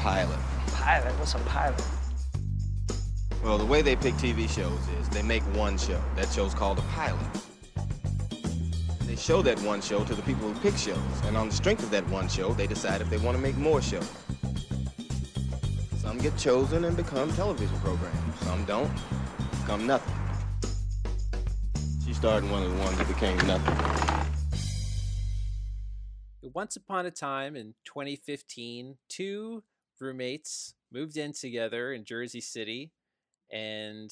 pilot. Pilot? What's a pilot? Well, the way they pick TV shows is they make one show. That show's called a pilot. They show that one show to the people who pick shows, and on the strength of that one show, they decide if they want to make more shows. Some get chosen and become television programs. Some don't, become nothing. She started one of the ones that became nothing. Once upon a time in 2015, two roommates moved in together in Jersey City, and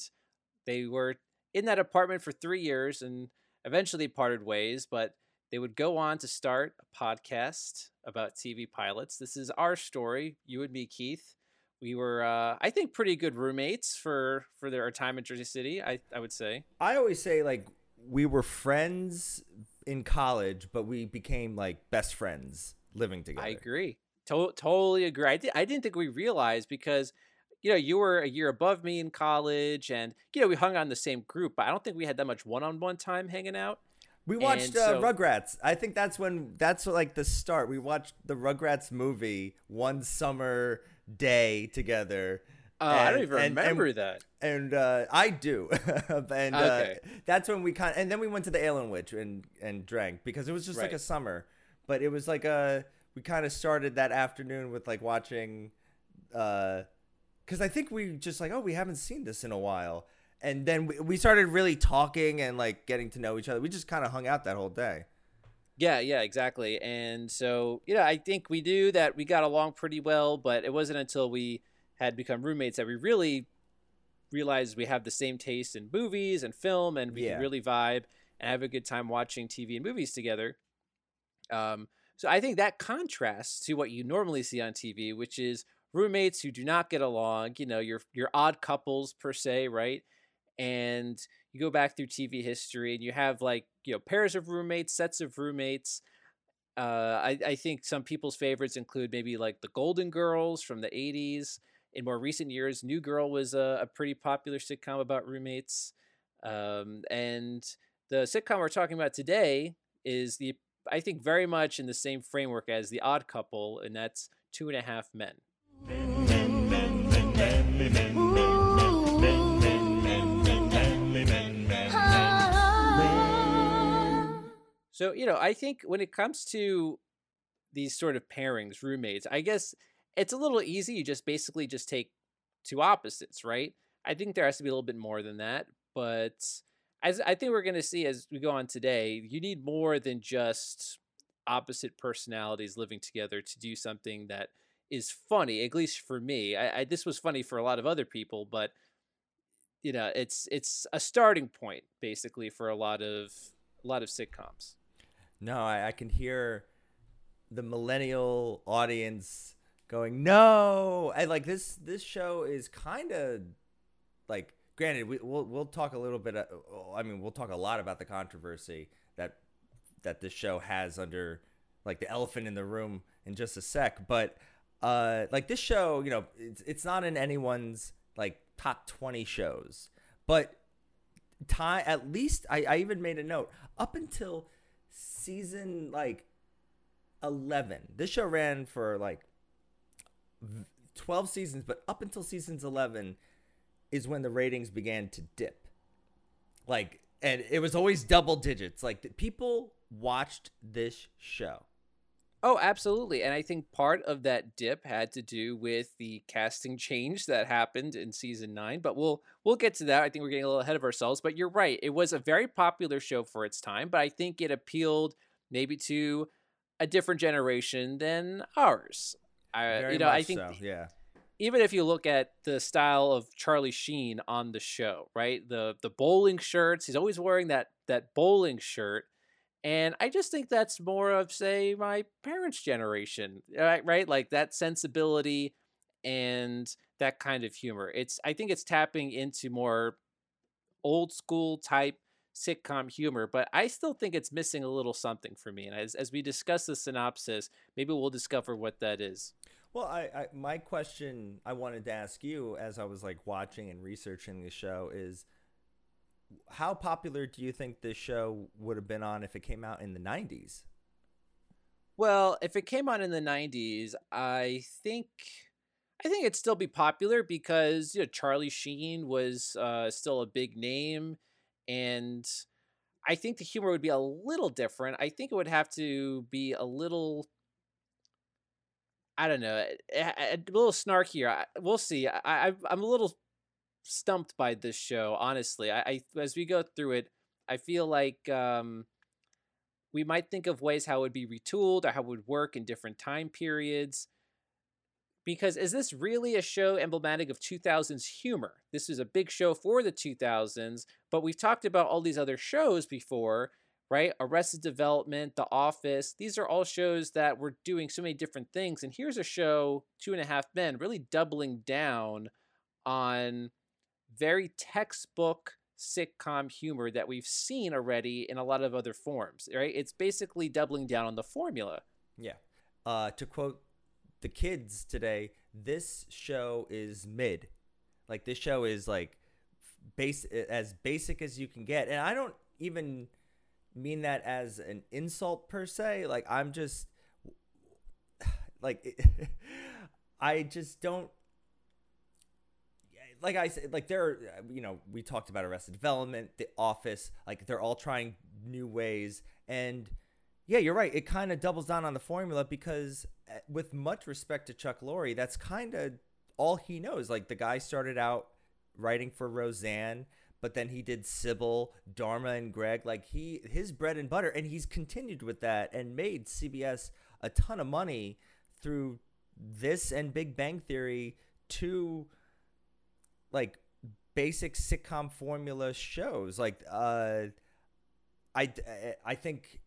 they were in that apartment for three years and eventually parted ways, but they would go on to start a podcast about TV pilots. This is our story, you and me, Keith. We were, uh, I think, pretty good roommates for for their time in Jersey City. I I would say. I always say like we were friends in college, but we became like best friends living together. I agree. To- totally agree. I, di- I didn't think we realized because, you know, you were a year above me in college and, you know, we hung on the same group, but I don't think we had that much one on one time hanging out. We watched And uh, Rugrats. I think that's when that's like the start. We watched the Rugrats movie one summer day together. Oh, I don't even and- and- remember that. and uh, I do. and Okay. uh, that's when we kind and then we went to the Alien Witch and and drank because it was just like a summer, but it was like a we kind of started that afternoon with like watching, uh, because I think we just like oh we haven't seen this in a while, and then we, we started really talking and like getting to know each other. We just kind of hung out that whole day. Yeah, yeah, exactly. And so, you know, I think we knew that we got along pretty well, but it wasn't until we had become roommates that we really realized we have the same taste in movies and film and we Yeah. can really vibe and have a good time watching TV and movies together. Um, so I think that contrasts to what you normally see on TV, which is roommates who do not get along, you know, your your odd couples per se, right? And you go back through TV history and you have like, you know, pairs of roommates, sets of roommates. Uh, I, I think some people's favorites include maybe like the Golden Girls from the 80s. In more recent years, New Girl was a, a pretty popular sitcom about roommates. Um, and the sitcom we're talking about today is the, I think, very much in the same framework as The Odd Couple, and that's Two and a Half Men. So, you know, I think when it comes to these sort of pairings, roommates, I guess it's a little easy. You just basically just take two opposites, right? I think there has to be a little bit more than that, but as I think we're going to see as we go on today, you need more than just opposite personalities living together to do something that is funny. At least for me, I, I this was funny for a lot of other people, but you know, it's it's a starting point basically for a lot of a lot of sitcoms. No, I, I can hear the millennial audience going, "No!" And like this, this show is kind of like. Granted, we, we'll we'll talk a little bit. uh, I mean, we'll talk a lot about the controversy that that this show has under like the elephant in the room in just a sec. But uh, like this show, you know, it's it's not in anyone's like top twenty shows, but time at least I, I even made a note up until season like 11 this show ran for like 12 seasons but up until seasons 11 is when the ratings began to dip like and it was always double digits like the, people watched this show Oh, absolutely. And I think part of that dip had to do with the casting change that happened in season 9, but we'll we'll get to that. I think we're getting a little ahead of ourselves, but you're right. It was a very popular show for its time, but I think it appealed maybe to a different generation than ours. I, you know, I think so, yeah even if you look at the style of Charlie Sheen on the show, right? The the bowling shirts, he's always wearing that that bowling shirt. And I just think that's more of say my parents' generation, right? Right? Like that sensibility and that kind of humor. It's I think it's tapping into more old school type sitcom humor, but I still think it's missing a little something for me. And as as we discuss the synopsis, maybe we'll discover what that is. Well, I, I my question I wanted to ask you as I was like watching and researching the show is how popular do you think this show would have been on if it came out in the 90s? Well, if it came out in the 90s, I think I think it'd still be popular because you know Charlie Sheen was uh, still a big name, and I think the humor would be a little different. I think it would have to be a little, I don't know, a, a little snarkier. We'll see. I I'm a little stumped by this show, honestly. I, I as we go through it, I feel like um, we might think of ways how it would be retooled or how it would work in different time periods because is this really a show emblematic of 2000s humor? This is a big show for the 2000s, but we've talked about all these other shows before, right? Arrested Development, The Office. These are all shows that were doing so many different things. And here's a show, Two and a Half Men, really doubling down on very textbook sitcom humor that we've seen already in a lot of other forms, right? It's basically doubling down on the formula. Yeah. Uh, to quote the kids today, this show is mid. Like this show is like base as basic as you can get, and I don't even mean that as an insult per se. Like I'm just like I just don't like I said, like there, are, you know, we talked about Arrested Development, The Office, like they're all trying new ways, and yeah, you're right. It kind of doubles down on the formula because, eh, with much respect to Chuck Lorre, that's kind of all he knows. Like the guy started out writing for Roseanne, but then he did Cybill, Dharma, and Greg. Like he, his bread and butter, and he's continued with that and made CBS a ton of money through this and Big Bang Theory, two like basic sitcom formula shows. Like, uh, I, I think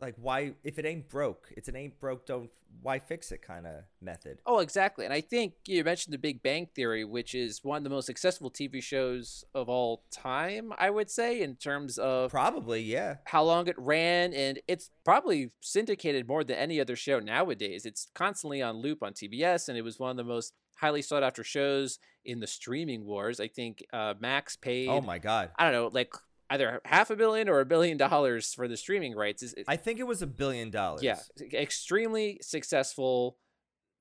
like why if it ain't broke it's an ain't broke don't why fix it kind of method. Oh exactly and i think you mentioned the big bang theory which is one of the most successful tv shows of all time i would say in terms of probably yeah. how long it ran and it's probably syndicated more than any other show nowadays. It's constantly on loop on tbs and it was one of the most highly sought after shows in the streaming wars. I think uh, max paid oh my god. I don't know like either half a billion or a billion dollars for the streaming rights. Is I think it was a billion dollars. Yeah, extremely successful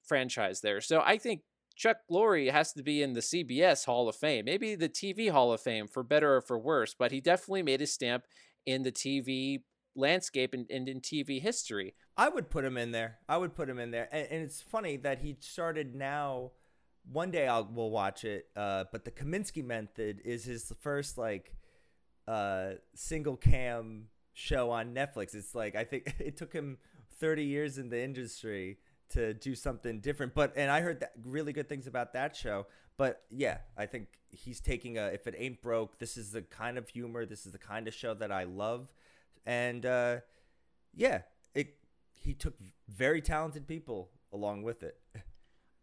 franchise there. So I think Chuck Lorre has to be in the CBS Hall of Fame, maybe the TV Hall of Fame for better or for worse, but he definitely made his stamp in the TV landscape and, and in TV history. I would put him in there. I would put him in there. And, and it's funny that he started now. One day I'll we'll watch it. Uh, but the Kominsky Method is his first like uh, single cam show on Netflix. It's like I think it took him 30 years in the industry to do something different. But and I heard that really good things about that show. But yeah, I think he's taking a if it ain't broke, this is the kind of humor, this is the kind of show that I love. And uh yeah, it he took very talented people along with it.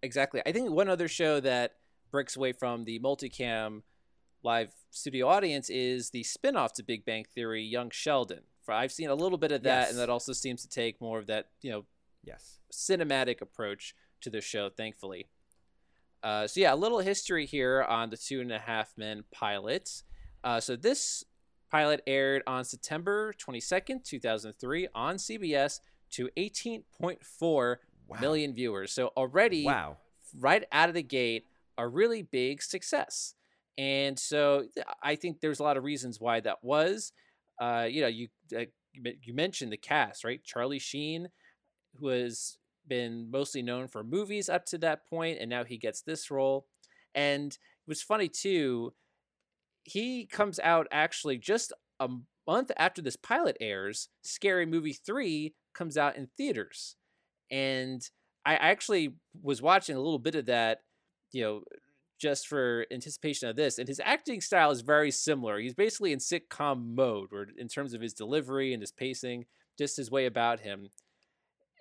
Exactly. I think one other show that breaks away from the multicam live studio audience is the spin-off to Big Bang Theory, Young Sheldon. For I've seen a little bit of that, yes. and that also seems to take more of that, you know, yes, cinematic approach to the show. Thankfully, uh, so yeah, a little history here on the Two and a Half Men pilot. Uh, so this pilot aired on September 22nd, 2003 on CBS to 18.4 wow. million viewers. So already, wow, right out of the gate, a really big success. And so I think there's a lot of reasons why that was. Uh, you know, you uh, you mentioned the cast, right? Charlie Sheen, who has been mostly known for movies up to that point, and now he gets this role. And it was funny too. He comes out actually just a month after this pilot airs. Scary Movie three comes out in theaters, and I actually was watching a little bit of that. You know, just for anticipation of this. And his acting style is very similar. He's basically in sitcom mode, or in terms of his delivery and his pacing, just his way about him.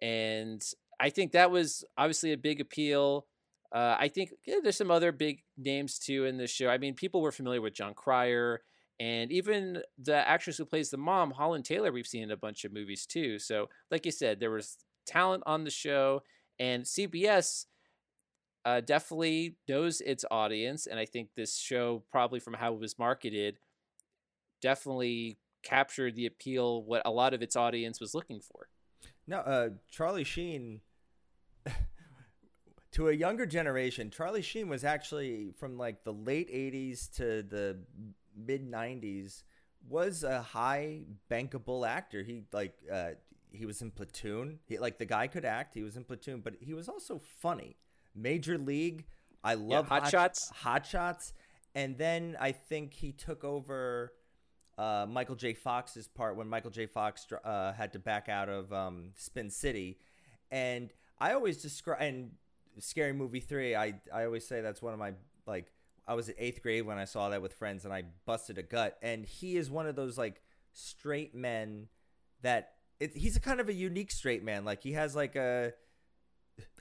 And I think that was obviously a big appeal. Uh, I think yeah, there's some other big names too in this show. I mean, people were familiar with Jon Cryer, and even the actress who plays the mom, Holland Taylor, we've seen in a bunch of movies too. So, like you said, there was talent on the show, and CBS uh, definitely knows its audience, and I think this show, probably from how it was marketed, definitely captured the appeal what a lot of its audience was looking for. No, uh, Charlie Sheen. to a younger generation, Charlie Sheen was actually from like the late 80s to the mid 90s was a high bankable actor. He like uh he was in Platoon. He like the guy could act. He was in Platoon, but he was also funny. Major League, I love Hot Hot Shots. Hot Shots, and then I think he took over uh, Michael J. Fox's part when Michael J. Fox uh, had to back out of um, Spin City, and I always describe and Scary Movie three. I I always say that's one of my like. I was in eighth grade when I saw that with friends, and I busted a gut. And he is one of those like straight men that it, he's a kind of a unique straight man. Like he has like a,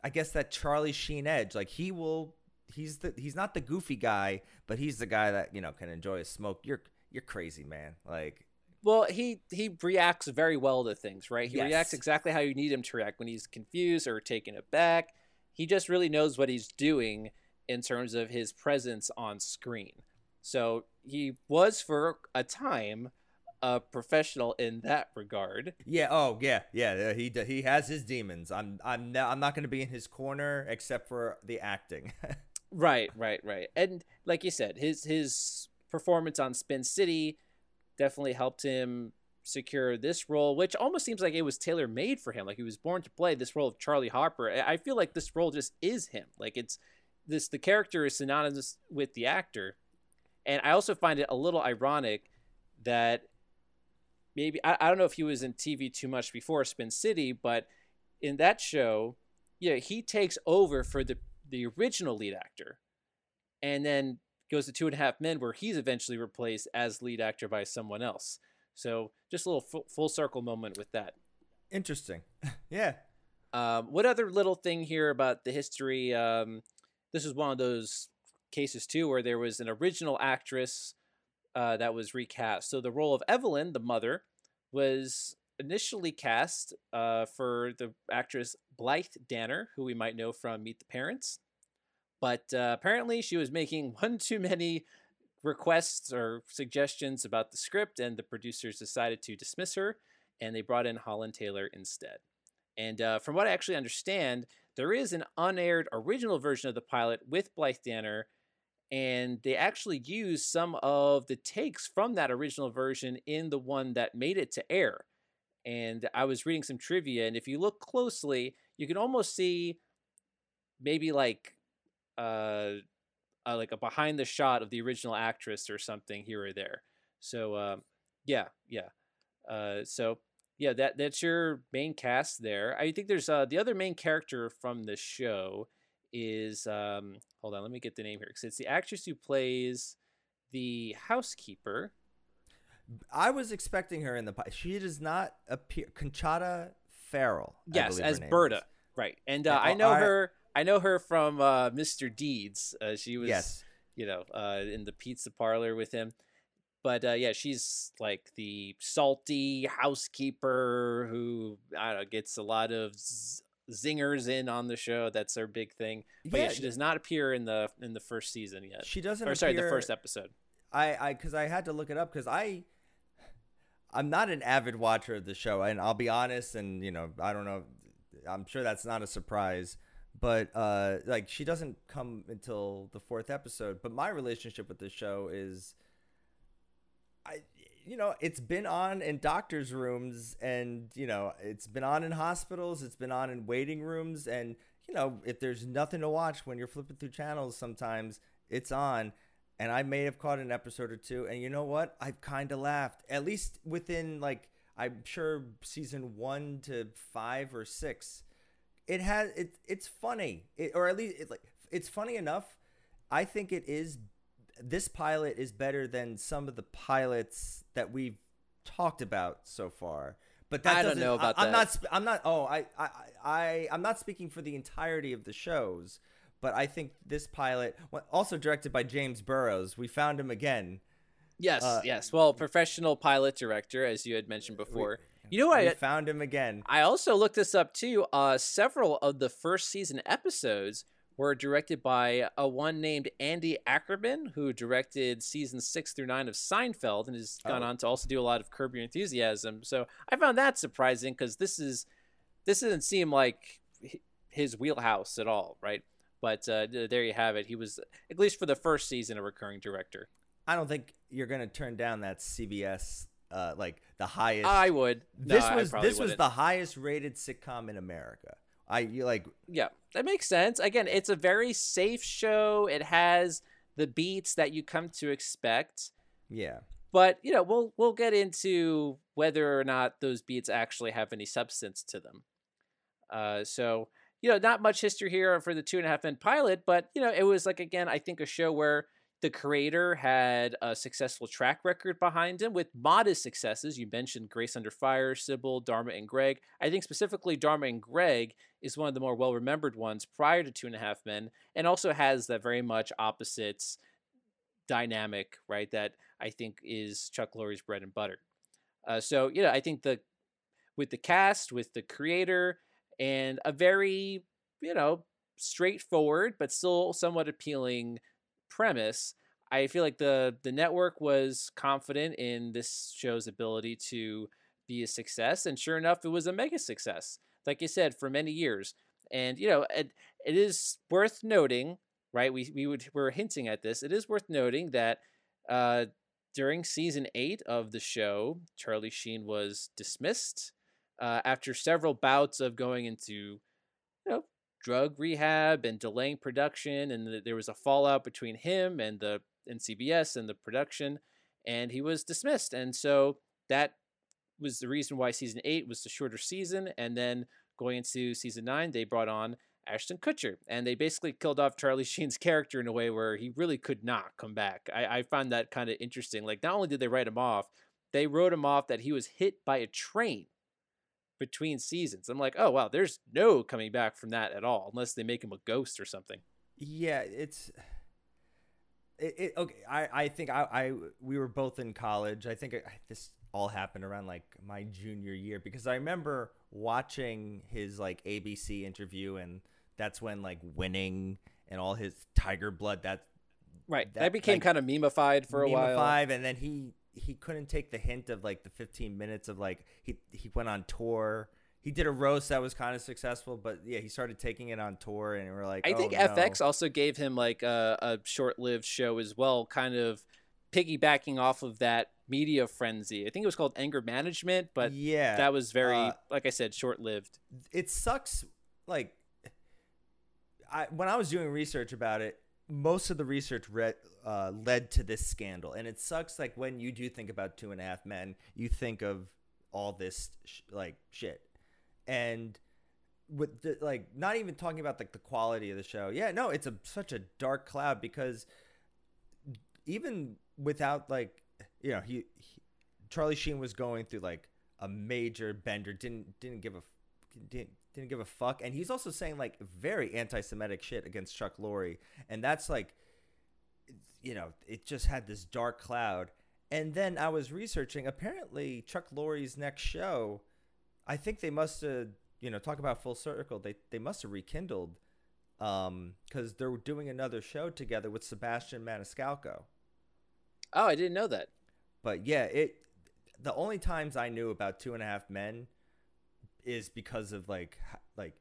I guess that Charlie Sheen edge. Like he will. He's the he's not the goofy guy, but he's the guy that you know can enjoy a smoke. You're you're crazy, man. Like Well, he he reacts very well to things, right? He Yes. reacts exactly how you need him to react when he's confused or taken aback. He just really knows what he's doing in terms of his presence on screen. So he was for a time a professional in that regard. Yeah. Oh, yeah. Yeah. He he has his demons. I'm I'm no, I'm not going to be in his corner except for the acting. Right, right, right. And like you said, his his performance on Spin City definitely helped him secure this role, which almost seems like it was tailor made for him. Like he was born to play this role of Charlie Harper. I feel like this role just is him. Like it's this the character is synonymous with the actor. And I also find it a little ironic that maybe I, I don't know if he was in TV too much before Spin City, but in that show, yeah, he takes over for the the original lead actor, and then goes to Two and a Half Men, where he's eventually replaced as lead actor by someone else. So just a little full, full circle moment with that. Interesting. yeah. Um, what other little thing here about the history? Um, this is one of those cases too, where there was an original actress uh, that was recast. So the role of Evelyn, the mother, was initially cast uh, for the actress Blythe Danner, who we might know from Meet the Parents. But uh, apparently, she was making one too many requests or suggestions about the script, and the producers decided to dismiss her, and they brought in Holland Taylor instead. And uh, from what I actually understand, there is an unaired original version of the pilot with Blythe Danner, and they actually used some of the takes from that original version in the one that made it to air. And I was reading some trivia, and if you look closely, you can almost see maybe like uh, uh like a behind the shot of the original actress or something here or there. So um, yeah, yeah. Uh, so yeah, that that's your main cast there. I think there's uh, the other main character from the show is um, hold on, let me get the name here because it's the actress who plays the housekeeper. I was expecting her in the. She does not appear. Conchata Ferrell. Yes, as Berta, is. right? And uh, I oh, know I- her. I know her from uh, Mr. Deeds. Uh, she was, Yes. you know, uh, in the pizza parlor with him. But uh, yeah, she's like the salty housekeeper who I don't know gets a lot of z- zingers in on the show. That's her big thing. But yeah, Yeah, she does not appear in the in the first season yet. She doesn't. or sorry, the first episode. I I because I had to look it up because I I'm not an avid watcher of the show, and I'll be honest, and you know I don't know, I'm sure that's not a surprise, but uh like she doesn't come until the fourth episode. But my relationship with the show is, I you know it's been on in doctors' rooms, and you know it's been on in hospitals, it's been on in waiting rooms, and you know if there's nothing to watch when you're flipping through channels, sometimes it's on and I may have caught an episode or two. And you know what? I've kind of laughed. At least within like I'm sure season one to five or six, it has it. It's funny, it, or at least it like it's funny enough. I think it is. This pilot is better than some of the pilots that we've talked about so far. But that I don't know about I, I'm that. not. I'm not. Oh, I, I, I, I'm not speaking for the entirety of the shows but I think this pilot, also directed by James Burrows, we found him again. Yes, Uh, yes. Well, professional pilot director, as you had mentioned before. you know what? we I, found him again. I also looked this up too. Uh, several of the first season episodes were directed by a one named Andy Ackerman, who directed seasons six through nine of Seinfeld, and has gone Oh. on to also do a lot of Curb Your Enthusiasm. So I found that surprising because this is this doesn't seem like his wheelhouse at all, right? But uh, there you have it. He was at least for the first season a recurring director. I don't think you're gonna turn down that CBS uh, like the highest. I would. No, This was this was wouldn't. the highest rated sitcom in America. I you like Yeah, that makes sense. Again, it's a very safe show. It has the beats that you come to expect. yeah. But you know, we'll we'll get into whether or not those beats actually have any substance to them. Uh, so you know, not much history here for the two and a half men pilot, but you know, it was like again, I think a show where the creator had a successful track record behind him with modest successes. You mentioned Grace Under Fire, Cybill, Dharma, and Greg. I think specifically Dharma and Greg is one of the more well remembered ones prior to Two and a Half Men, and also has that very much opposites dynamic, right? That I think is Chuck Lorre's bread and butter. Uh, so you know, I think the with the cast, with the creator, and a very you know straightforward but still somewhat appealing premise. I feel like the the network was confident in this show's ability to be a success, and sure enough, it was a mega success. Like you said, for many years, and you know, it, it is worth noting, right? We we would we're hinting at this. It is worth noting that uh, during season eight of the show, Charlie Sheen was dismissed uh, after several bouts of going into, you know, drug rehab and delaying production, and th- there was a fallout between him and the and CBS and the production, and he was dismissed. And so that was the reason why season eight was the shorter season, and then going into season nine, they brought on Ashton Kutcher, and they basically killed off Charlie Sheen's character in a way where he really could not come back. I, I that kind of interesting. Like, not only did they write him off, they wrote him off that he was hit by a train between seasons. I'm like, oh wow, there's no coming back from that at all, unless they make him a ghost or something. Yeah, it's it, it okay. I I think I I we were both in college. I think I, this all happened around like my junior year because I remember watching his like ABC interview and that's when like winning and all his tiger blood that Right, that, That, became like, kind of memeified for a while. five and then he he couldn't take the hint of like the 15 minutes of like he he went on tour. He did a roast that was kind of successful, but yeah, he started taking it on tour, and we're like, I oh, think no. FX also gave him like a, a short-lived show as well, kind of piggybacking off of that media frenzy. I think it was called Anger Management, but yeah, that was very, uh, like I said, short-lived. it sucks like I when I was doing research about it, most of the research read, uh, led to this scandal, and it sucks. Like when you do think about Two and a Half Men, you think of all this sh- like shit, and with the, like not even talking about like the quality of the show. Yeah, no, it's a such a dark cloud because even without like you know he, he Charlie Sheen was going through like a major bender didn't didn't give a didn't, didn't give a fuck. And he's also saying like very anti-semitic shit against Chuck Lorre. And that's like you know it just had this dark cloud. And then I was researching apparently Chuck Lorre's next show I think they must have you know talk about full circle they they must have rekindled um cuz they're doing another show together with Sebastian Maniscalco. Oh, I didn't know that. but yeah, it the only times I knew about Two and a Half Men is because of like like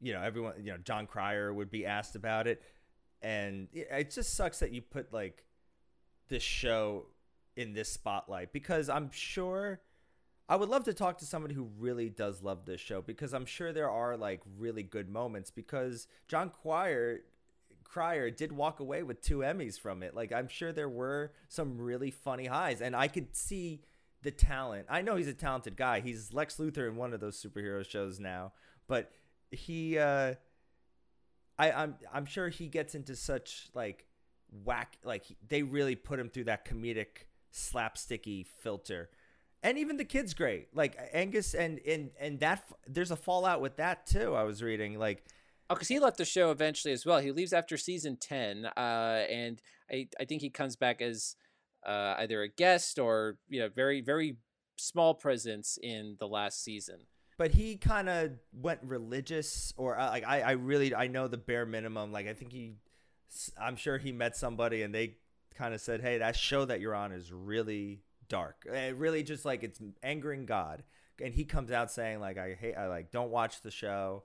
you know everyone you know Jon Cryer would be asked about it, and it, just sucks that you put like this show in this spotlight because I'm sure I would love to talk to somebody who really does love this show because I'm sure there are like really good moments because Jon Cryer Cryer did walk away with two Emmys from it. Like I'm sure there were some really funny highs, and I could see the talent. I know he's a talented guy. He's Lex Luthor in one of those superhero shows now, but he, uh, I, I'm I'm sure he gets into such like whack. Like he- they really put him through that comedic slapsticky filter. And even the kid's great. Like Angus and and and that there's a fallout with that too. I was reading like Oh, because he left the show eventually as well. He leaves after season ten, uh, and I I think he comes back as uh, either a guest or you know very very small presence in the last season. but he kind of went religious or uh, like I, I really i know the bare minimum like i think he i'm sure he met somebody and they kind of said hey that show that you're on is really dark it really just like it's angering god and he comes out saying like i hate i like don't watch the show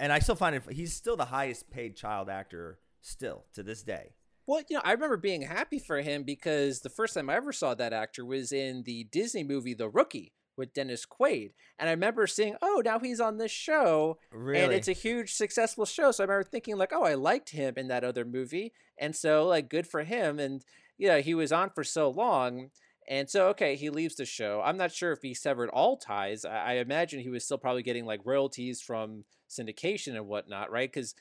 and I still find it. He's still the highest paid child actor still to this day. Well, you know, I remember being happy for him because the first time I ever saw that actor was in the Disney movie The Rookie with Dennis Quaid. And I remember seeing, oh, now he's on this show. Really? And it's a huge successful show. So I remember thinking, like, oh, I liked him in that other movie. And so, like, good for him. And, yeah, he was on for so long. And so, okay, he leaves the show. I'm not sure if he severed all ties. I, I imagine he was still probably getting like royalties from syndication and whatnot, right? Because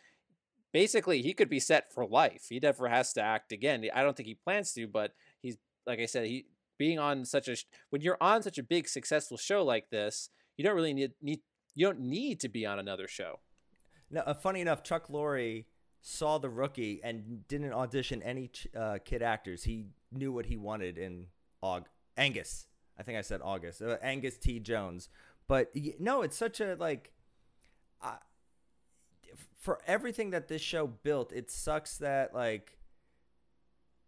basically he could be set for life. He never has to act again. I don't think he plans to, but he's like I said, he being on such a when you're on such a big successful show like this, you don't really need need you don't need to be on another show. Now, uh, funny enough, Chuck Lorre saw the rookie and didn't audition any uh, kid actors. He knew what he wanted in Aug- Angus. I think I said August. Uh, Angus T. Jones. But no, it's such a like. Uh, for everything that this show built, it sucks that like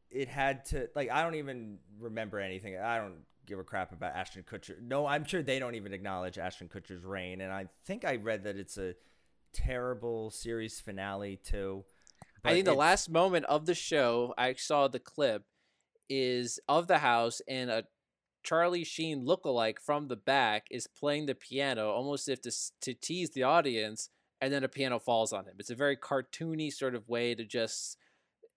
it had to like I don't even remember anything. I don't give a crap about Ashton Kutcher. No, I'm sure they don't even acknowledge Ashton Kutcher's reign, and I think I read that it's a terrible series finale too. I think the last moment of the show, I saw the clip, is of the house and a Charlie Sheen lookalike from the back is playing the piano, almost if to, to tease the audience, and then a piano falls on him. It's a very cartoony sort of way to just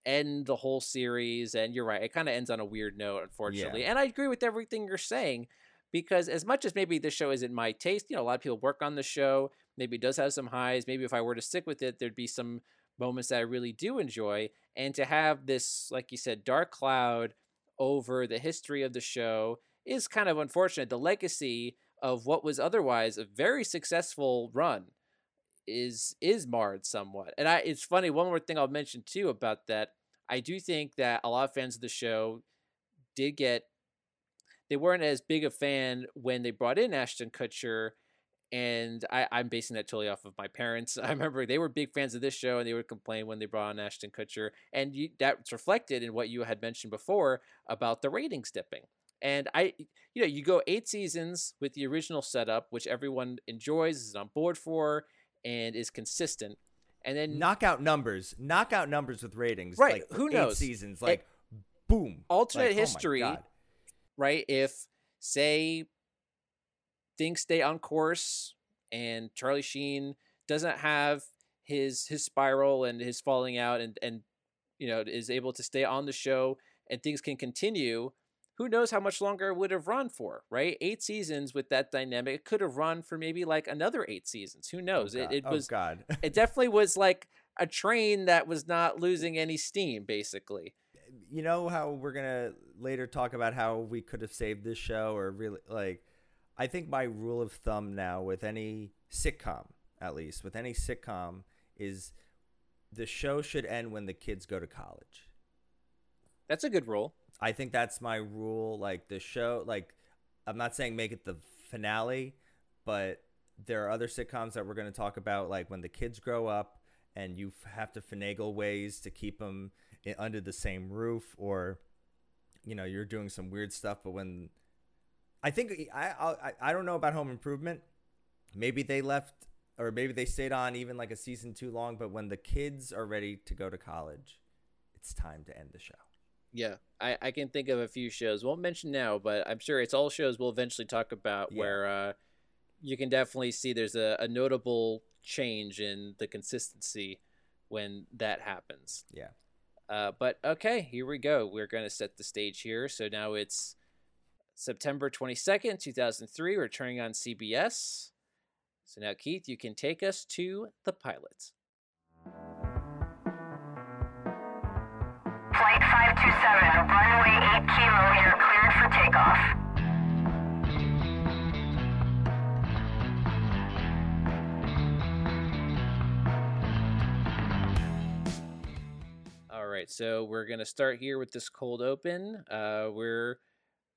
end the whole series. And you're right, it kind of ends on a weird note, unfortunately. And I agree with everything you're saying because as much as maybe this show isn't my taste, you know, a lot of people work on the show. Maybe it does have some highs. Maybe if I were to stick with it, there'd be some moments that I really do enjoy. And to have this, like you said, dark cloud over the history of the show is kind of unfortunate. The legacy of what was otherwise a very successful run is is marred somewhat. And I it's funny, one more thing I'll mention too about that. I do think that a lot of fans of the show did get they weren't as big a fan when they brought in Ashton Kutcher and I, I'm basing that totally off of my parents. I remember they were big fans of this show, and they would complain when they brought on Ashton Kutcher, and you, that's reflected in what you had mentioned before about the ratings dipping. And I, you know, you go eight seasons with the original setup, which everyone enjoys, is on board for, and is consistent, and then knockout numbers, knockout numbers with ratings. Right, Like who knows? seasons, It- like boom. alternate Like, oh history, God. right? If say things stay on course and Charlie Sheen doesn't have his his spiral and his falling out and and you know is able to stay on the show and things can continue who knows how much longer it would have run for right eight seasons with that dynamic it could have run for maybe like another eight seasons who Oh, knows it, God. it Oh, was God. it definitely was like a train that was not losing any steam basically you know how we're gonna later talk about how we could have saved this show or really like i think my rule of thumb now with any sitcom at least with any sitcom is the show should end when the kids go to college that's a good rule i think that's my rule like the show like i'm not saying make it the finale but there are other sitcoms that we're going to talk about like when the kids grow up and you have to finagle ways to keep them under the same roof or you know you're doing some weird stuff but when i think i i, I don't know about home improvement. Maybe they left or maybe they stayed on even like a season too long but when the kids are ready to go to college it's time to end the show Yeah, I, I can think of a few shows. Won't mention now, but I'm sure it's all shows we'll eventually talk about Yeah. where uh, you can definitely see there's a, a notable change in the consistency when that happens. yeah Uh, but okay, here we go. We're going to set the stage here. So now it's September 22nd, 2003. We're turning on CBS. So now, Keith, you can take us to the pilot. Flight 527, runway 8 kilo, you're cleared for takeoff. All right, so we're gonna start here with this cold open. Uh, we're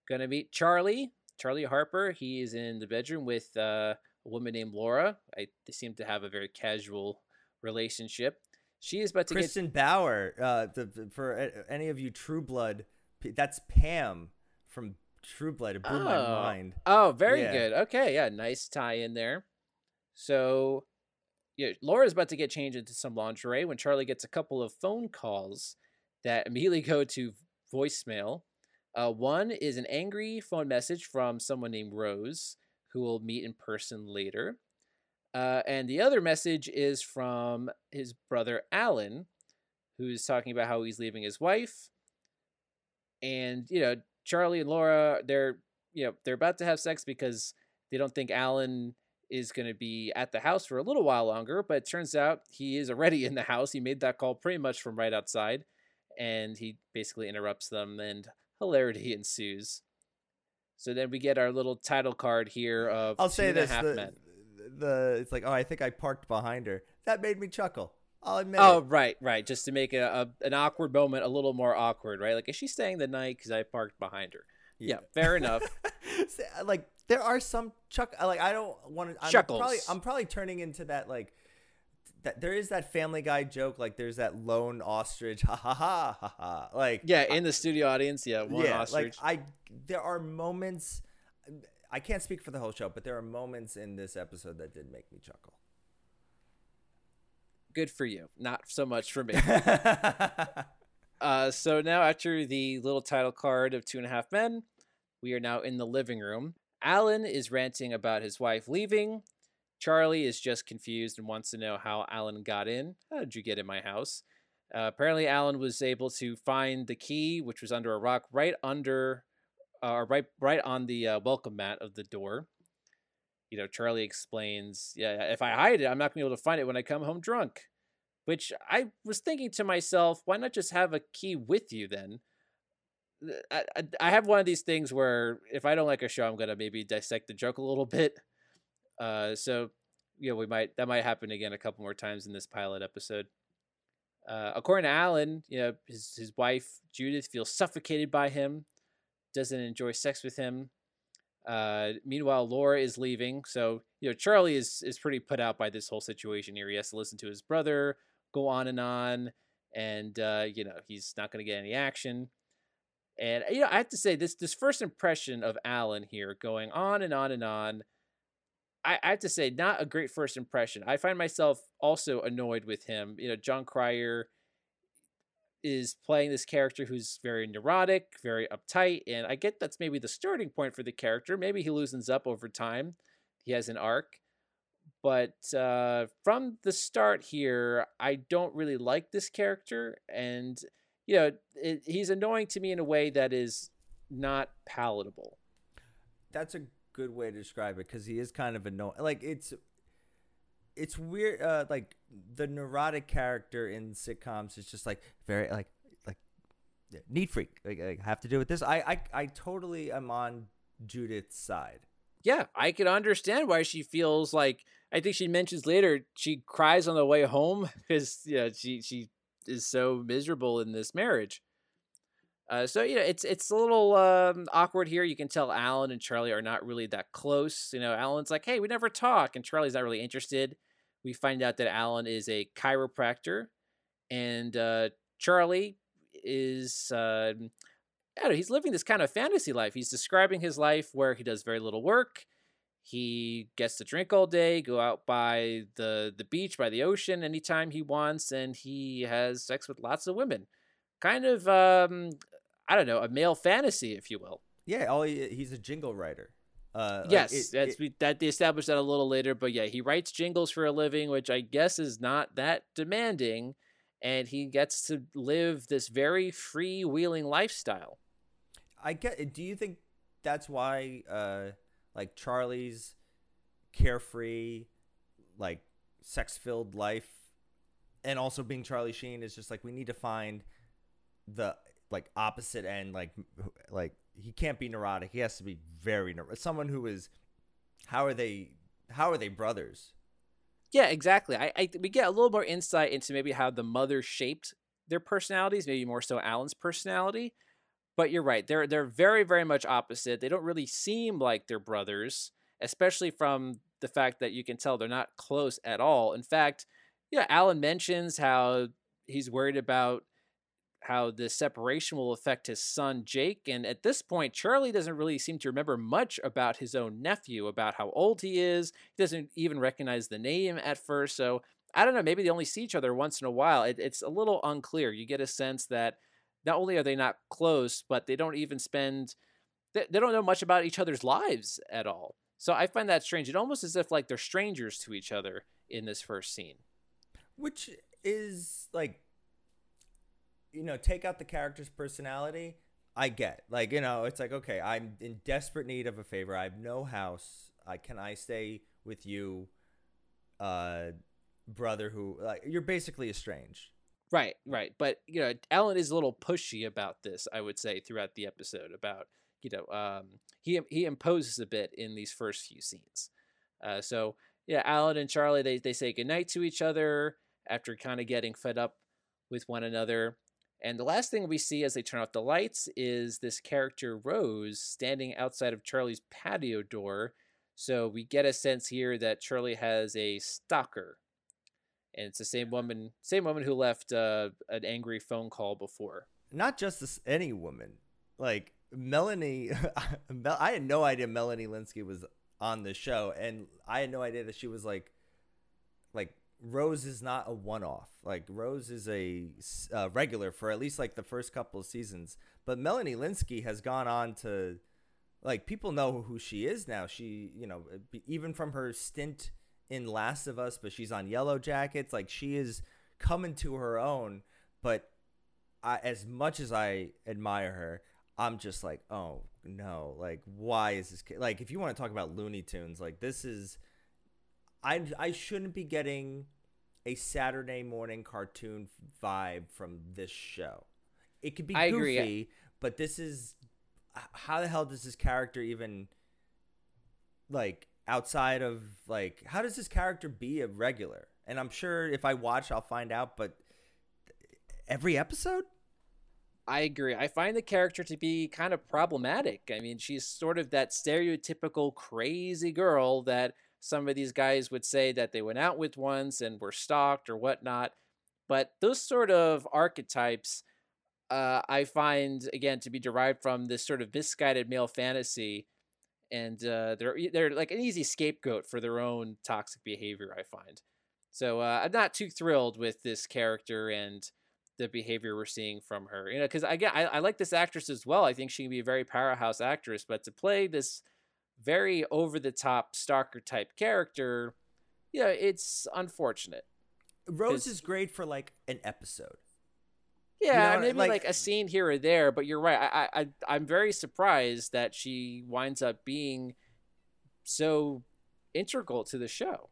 gonna meet Charlie, Charlie Harper. He is in the bedroom with uh, a woman named Laura. I, they seem to have a very casual relationship. She is about to Kristin Bauer, uh, the, for any of you True Blood, that's Pam from True Blood. It blew get my Oh. mind. Oh, very Yeah. good. Okay, yeah, nice tie in there. So yeah, Laura's about to get changed into some lingerie when Charlie gets a couple of phone calls that immediately go to voicemail. Uh, one is an angry phone message from someone named Rose, who will meet in person later. Uh, and the other message is from his brother Alan, who's talking about how he's leaving his wife. And, you know, Charlie and Laura, they're, you know, they're about to have sex because they don't think Alan is going to be at the house for a little while longer, but it turns out he is already in the house. He made that call pretty much from right outside, and he basically interrupts them, and hilarity ensues. So then we get our little title card here of I'll Two say and a this: Half the, men. The it's like, oh, I think I parked behind her. That made me chuckle. I'll admit. Oh it. right, right. Just to make a, a an awkward moment a little more awkward, right? Like, is she staying the night because I parked behind her? Yeah, fair enough. Uh, like there are some chuck. Uh, like I don't want to. I'm Chuckles. Probably, I'm probably turning into that like. That there is that Family Guy joke. Like there's that lone ostrich. Ha ha ha ha ha. Like Yeah, in the studio audience, yeah, one yeah, ostrich. like I there are moments I can't speak for the whole show, but there are moments in this episode that did make me chuckle. Good for you. Not so much for me. Uh, so now after the little title card of Two and a Half Men, we are now in the living room. Alan is ranting about his wife leaving. Charlie is just confused and wants to know how Alan got in. How did you get in my house? Uh, apparently, Alan was able to find the key, which was under a rock, right under, uh, right, right on the uh, welcome mat of the door. You know, Charlie explains, "Yeah, if I hide it, I'm not gonna be able to find it when I come home drunk." Which I was thinking to myself, why not just have a key with you then? Uh, I, I, I have one of these things where if I don't like a show, I'm gonna maybe dissect the joke a little bit. Uh, so you know, we might that might happen again a couple more times in this pilot episode. Uh, according to Alan, you know, his his wife Judith feels suffocated by him, doesn't enjoy sex with him. Uh, meanwhile, Laura is leaving, so you know Charlie is is pretty put out by this whole situation here. He has to listen to his brother go on and on, and uh, you know he's not going to get any action. And you know, I have to say this this first impression of Alan here, going on and on and on. I, I have to say, not a great first impression. I find myself also annoyed with him. You know, Jon Cryer is playing this character who's very neurotic, very uptight, and I get that's maybe the starting point for the character. Maybe he loosens up over time. He has an arc. But uh, from the start here, I don't really like this character, and you know, it, he's annoying to me in a way that is not palatable. That's a good way to describe it because he is kind of annoying. Like it's it's weird. Uh, like the neurotic character in sitcoms is just like very like like neat freak. Like, have to do with this. I I I totally am on Judith's side. Yeah, I can understand why she feels like. I think she mentions later she cries on the way home because yeah she she is so miserable in this marriage. Uh, so you know it's it's a little um, awkward here. You can tell Alan and Charlie are not really that close. You know, Alan's like, "Hey, we never talk," and Charlie's not really interested. We find out that Alan is a chiropractor, and uh, Charlie is uh, I don't know, he's living this kind of fantasy life. He's describing his life where he does very little work. He gets to drink all day, go out by the the beach, by the ocean anytime he wants, and he has sex with lots of women. Kind of, um, I don't know, a male fantasy, if you will. Yeah, all he, he's a jingle writer. Uh, like, yes, it- that's it- we, that they established that a little later, but yeah, he writes jingles for a living, which I guess is not that demanding, and he gets to live this very freewheeling lifestyle. I get. Do you think that's why, uh, like Charlie's carefree, like sex-filled life, and also being Charlie Sheen is just like we need to find the like opposite end. Like, like he can't be neurotic. He has to be very neurotic. Someone who is. How are they? How are they brothers? Yeah, exactly. I, I we get a little more insight into maybe how the mother shaped their personalities, maybe more so Alan's personality. But you're right; they're they're very very much opposite. They don't really seem like they're brothers, especially from the fact that you can tell they're not close at all. In fact, yeah, Alan mentions how he's worried about how the separation will affect his son Jake. And at this point, Charlie doesn't really seem to remember much about his own nephew, about how old he is. He doesn't even recognize the name at first. So I don't know. Maybe they only see each other once in a while. It, it's a little unclear. You get a sense that not only are they not close, but they don't even spend. They, they don't know much about each other's lives at all. So I find that strange. It almost as if like they're strangers to each other in this first scene. which is like you know take out the character's personality i get like you know it's like okay i'm in desperate need of a favor i have no house i can i stay with you uh brother who like you're basically estranged Right, right. But you know, Alan is a little pushy about this. I would say throughout the episode about you know um, he he imposes a bit in these first few scenes. Uh, so yeah, Alan and Charlie they they say goodnight to each other after kind of getting fed up with one another. And the last thing we see as they turn off the lights is this character Rose standing outside of Charlie's patio door. So we get a sense here that Charlie has a stalker. And it's the same woman same woman who left uh, an angry phone call before. Not just this any woman. Like melanie i had no idea melanie lynskey was on the show and i had no idea that she was like like rose is not a one-off. Like rose is a uh, regular for at least like the first couple of seasons. But melanie lynskey has gone on to like people know who she is now. She you know even from her stint in last of us but she's on Yellowjackets. Like she is coming to her own. But I, as much as I admire her, I'm just like, oh no, like why is this like? If you want to talk about Looney Tunes, like this is, I I shouldn't be getting a Saturday morning cartoon vibe from this show. It could be I goofy, agree. but this is how the hell does this character even like outside of like how does this character be a regular? And I'm sure if I watch, I'll find out. But every episode. i agree i find the character to be kind of problematic i mean she's sort of that stereotypical crazy girl that some of these guys would say that they went out with once and were stalked or whatnot but those sort of archetypes uh, i find again to be derived from this sort of misguided male fantasy and uh, they're they're like an easy scapegoat for their own toxic behavior. I find, so uh, I'm not too thrilled with this character and the behavior we're seeing from her. You know, because again, I, I like this actress as well. I think she can be a very powerhouse actress, but to play this very over the top stalker type character, yeah, it's unfortunate. Rose is great for like an episode. Yeah, know, maybe like- like, a scene here or there, but you're right. I, I, I'm very surprised that she winds up being so integral to the show.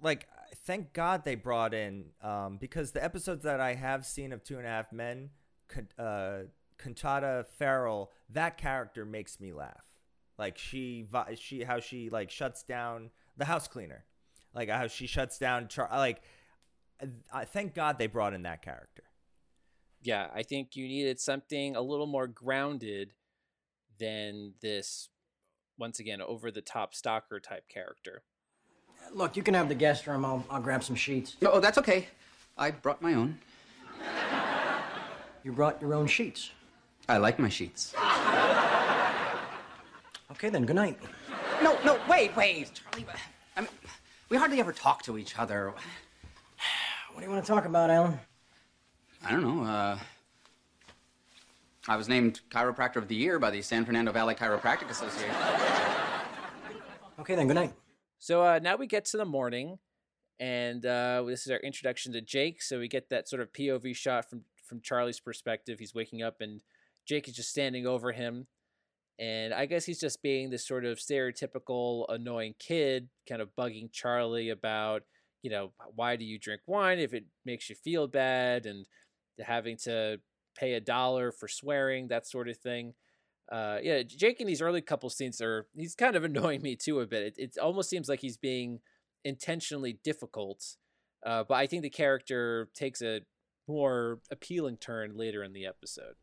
Like, thank God they brought in um, because the episodes that I have seen of Two and a Half Men, uh, Conchata Ferrell, that character makes me laugh. Like she, she, how she like shuts down the house cleaner, like how she shuts down. Char- like, I thank God they brought in that character. Yeah, I think you needed something a little more grounded than this. Once again, over the top stalker type character. Look, you can have the guest room. I'll, I'll grab some sheets. Oh, that's okay. I brought my own. You brought your own sheets. I like my sheets. Okay, then, good night. No, no, wait, wait, Charlie. I mean, we hardly ever talk to each other. What do you want to talk about, Alan? I don't know. Uh, I was named Chiropractor of the Year by the San Fernando Valley Chiropractic Association. Okay, then, good night. So uh, now we get to the morning, and uh, this is our introduction to Jake. So we get that sort of POV shot from from Charlie's perspective. He's waking up, and Jake is just standing over him, and I guess he's just being this sort of stereotypical annoying kid, kind of bugging Charlie about, you know, why do you drink wine if it makes you feel bad, and having to pay a dollar for swearing, that sort of thing uh, yeah, Jake in these early couple scenes are he's kind of annoying me too a bit. It, it almost seems like he's being intentionally difficult, uh, but I think the character takes a more appealing turn later in the episode.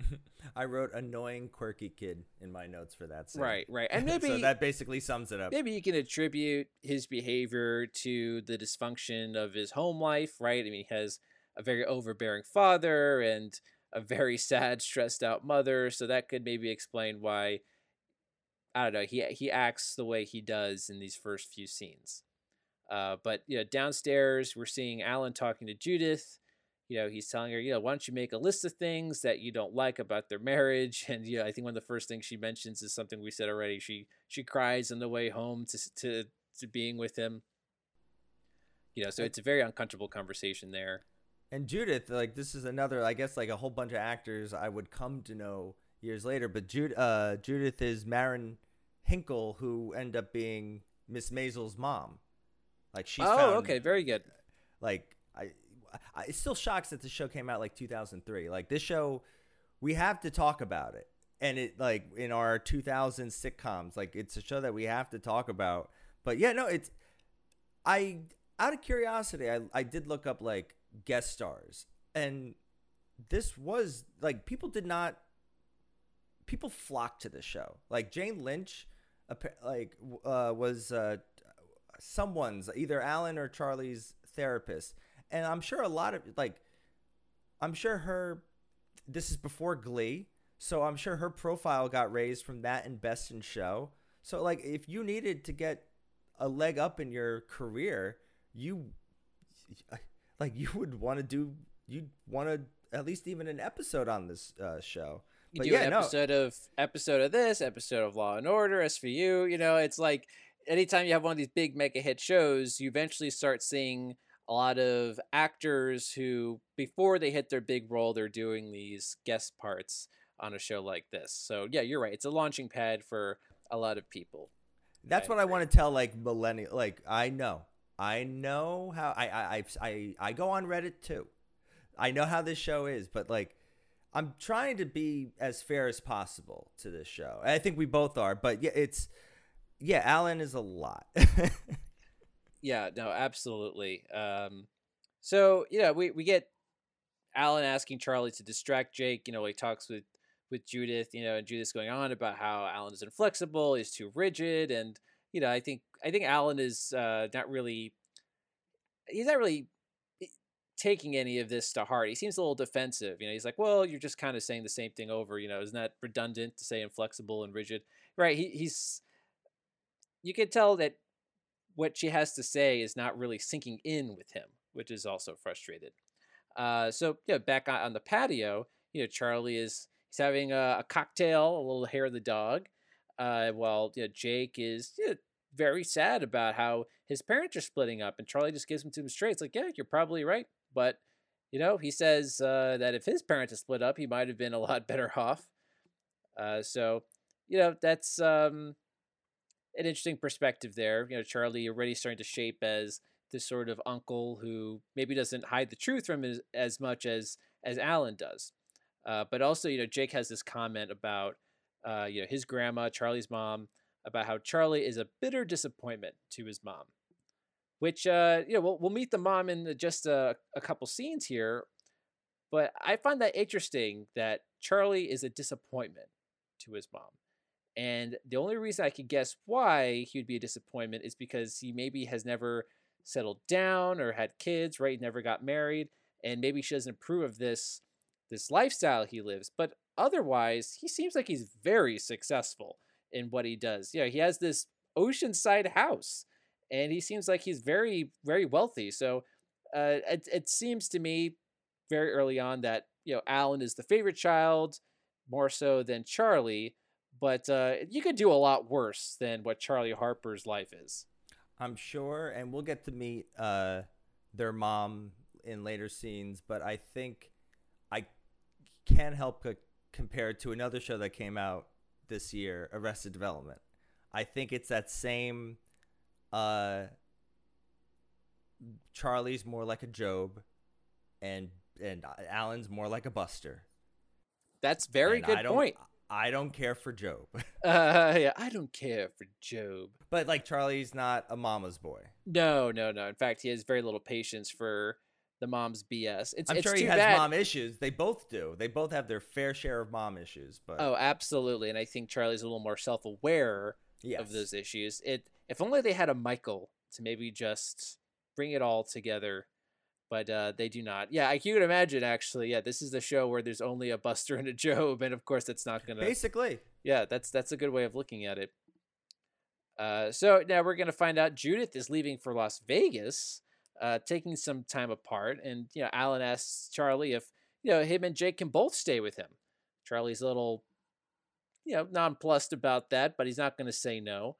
I wrote annoying, quirky kid in my notes for that. Scene. Right, right, and maybe so that basically sums it up. maybe you can attribute his behavior to the dysfunction of his home life. Right, I mean, he has a very overbearing father and a very sad, stressed out mother. So that could maybe explain why I don't know he he acts the way he does in these first few scenes. Uh, but you know, downstairs we're seeing Alan talking to Judith. You know, he's telling her, you know, why don't you make a list of things that you don't like about their marriage? And you know, I think one of the first things she mentions is something we said already. She she cries on the way home to to to being with him. You know, so it's a very uncomfortable conversation there. And Judith, like this is another, I guess, like a whole bunch of actors I would come to know years later. But Jud- uh, Judith is Marin Hinkle, who ended up being Miss Maisel's mom. Like she's oh, found, okay, very good. Like I, I, it still shocks that the show came out like 2003. Like this show, we have to talk about it, and it like in our 2000 sitcoms, like it's a show that we have to talk about. But yeah, no, it's I out of curiosity, I I did look up like guest stars, and this was like people did not people flocked to the show. Like Jane Lynch, like uh, was uh, someone's either Alan or Charlie's therapist, and I'm sure a lot of like, I'm sure her. This is before Glee, so I'm sure her profile got raised from that and Best in Show. So like, if you needed to get a leg up in your career, you like you would want to do you'd want to at least even an episode on this uh, show. You But do yeah, an no. episode of episode of this, episode of Law and Order, SVU. You know, it's like anytime you have one of these big mega hit shows, you eventually start seeing a lot of actors who, before they hit their big role, they're doing these guest parts on a show like this. So yeah, you're right. It's a launching pad for a lot of people. That's I what I want to tell like millennial. Like I know, I know how I I I I, I go on Reddit too. I know how this show is, but like I'm trying to be as fair as possible to this show. I think we both are, but yeah, it's yeah, Alan is a lot. Yeah, no, absolutely. Um, so you know, we we get Alan asking Charlie to distract Jake. You know, he talks with with Judith. You know, and Judith's going on about how Alan is inflexible, he's too rigid, and you know, I think I think Alan is uh, not really he's not really eh, taking any of this to heart. He seems a little defensive. You know, he's like, "Well, you're just kind of saying the same thing over. You know, isn't that redundant to say inflexible and rigid?" Right? He, he's you can tell that what she has to say is not really sinking in with him, which is also frustrated. Uh, so yeah, back on, the patio, you know, Charlie is he's having a, a cocktail, a little hair of the dog, uh, while you know, Jake is you know, very sad about how his parents are splitting up, and Charlie just gives him to him straight. It's like, yeah, you're probably right, but you know, he says uh, that if his parents had split up, he might have been a lot better off. Uh, so, you know, that's um, an interesting perspective there. You know, Charlie already starting to shape as this sort of uncle who maybe doesn't hide the truth from as, as much as as Alan does. Uh, but also, you know, Jake has this comment about uh, you know his grandma, Charlie's mom, about how Charlie is a bitter disappointment to his mom. Which uh, you know, we'll we'll meet the mom in just a, a couple scenes here, but I find that interesting that Charlie is a disappointment to his mom. And the only reason I could guess why he would be a disappointment is because he maybe has never settled down or had kids, right? Never got married, and maybe she doesn't approve of this this lifestyle he lives. But otherwise, he seems like he's very successful in what he does. Yeah, he has this oceanside house, and he seems like he's very very wealthy. So uh, it it seems to me very early on that you know Alan is the favorite child more so than Charlie but uh, you could do a lot worse than what Charlie Harper's life is. I'm sure, and we'll get to meet uh, their mom in later scenes. But I think I can't help but compare it to another show that came out this year, Arrested Development. I think it's that same. Uh, Charlie's more like a Gob, and and Alan's more like a Buster. That's very And good I point. I don't care for Gob, Uh, yeah, I don't care for Gob. but like Charlie's not a mama's boy. No, no, no. In fact, he has very little patience for the mom's BS. It's, I'm it's sure he has bad. mom issues. They both do. They both have their fair share of mom issues. But Oh, absolutely. And I think Charlie's a little more self-aware yes. of those issues. It if only they had a Michael to maybe just bring it all together. But uh, they do not. Yeah, I you can imagine actually. Yeah, this is the show where there's only a Buster and a Gob, and of course that's not gonna. Basically, Yeah, that's that's a good way of looking at it. Uh, so now we're gonna find out Judith is leaving for Las Vegas, uh, taking some time apart, and you know Alan asks Charlie if you know him and Jake can both stay with him. Charlie's a little, you know, nonplussed about that, but he's not gonna say no.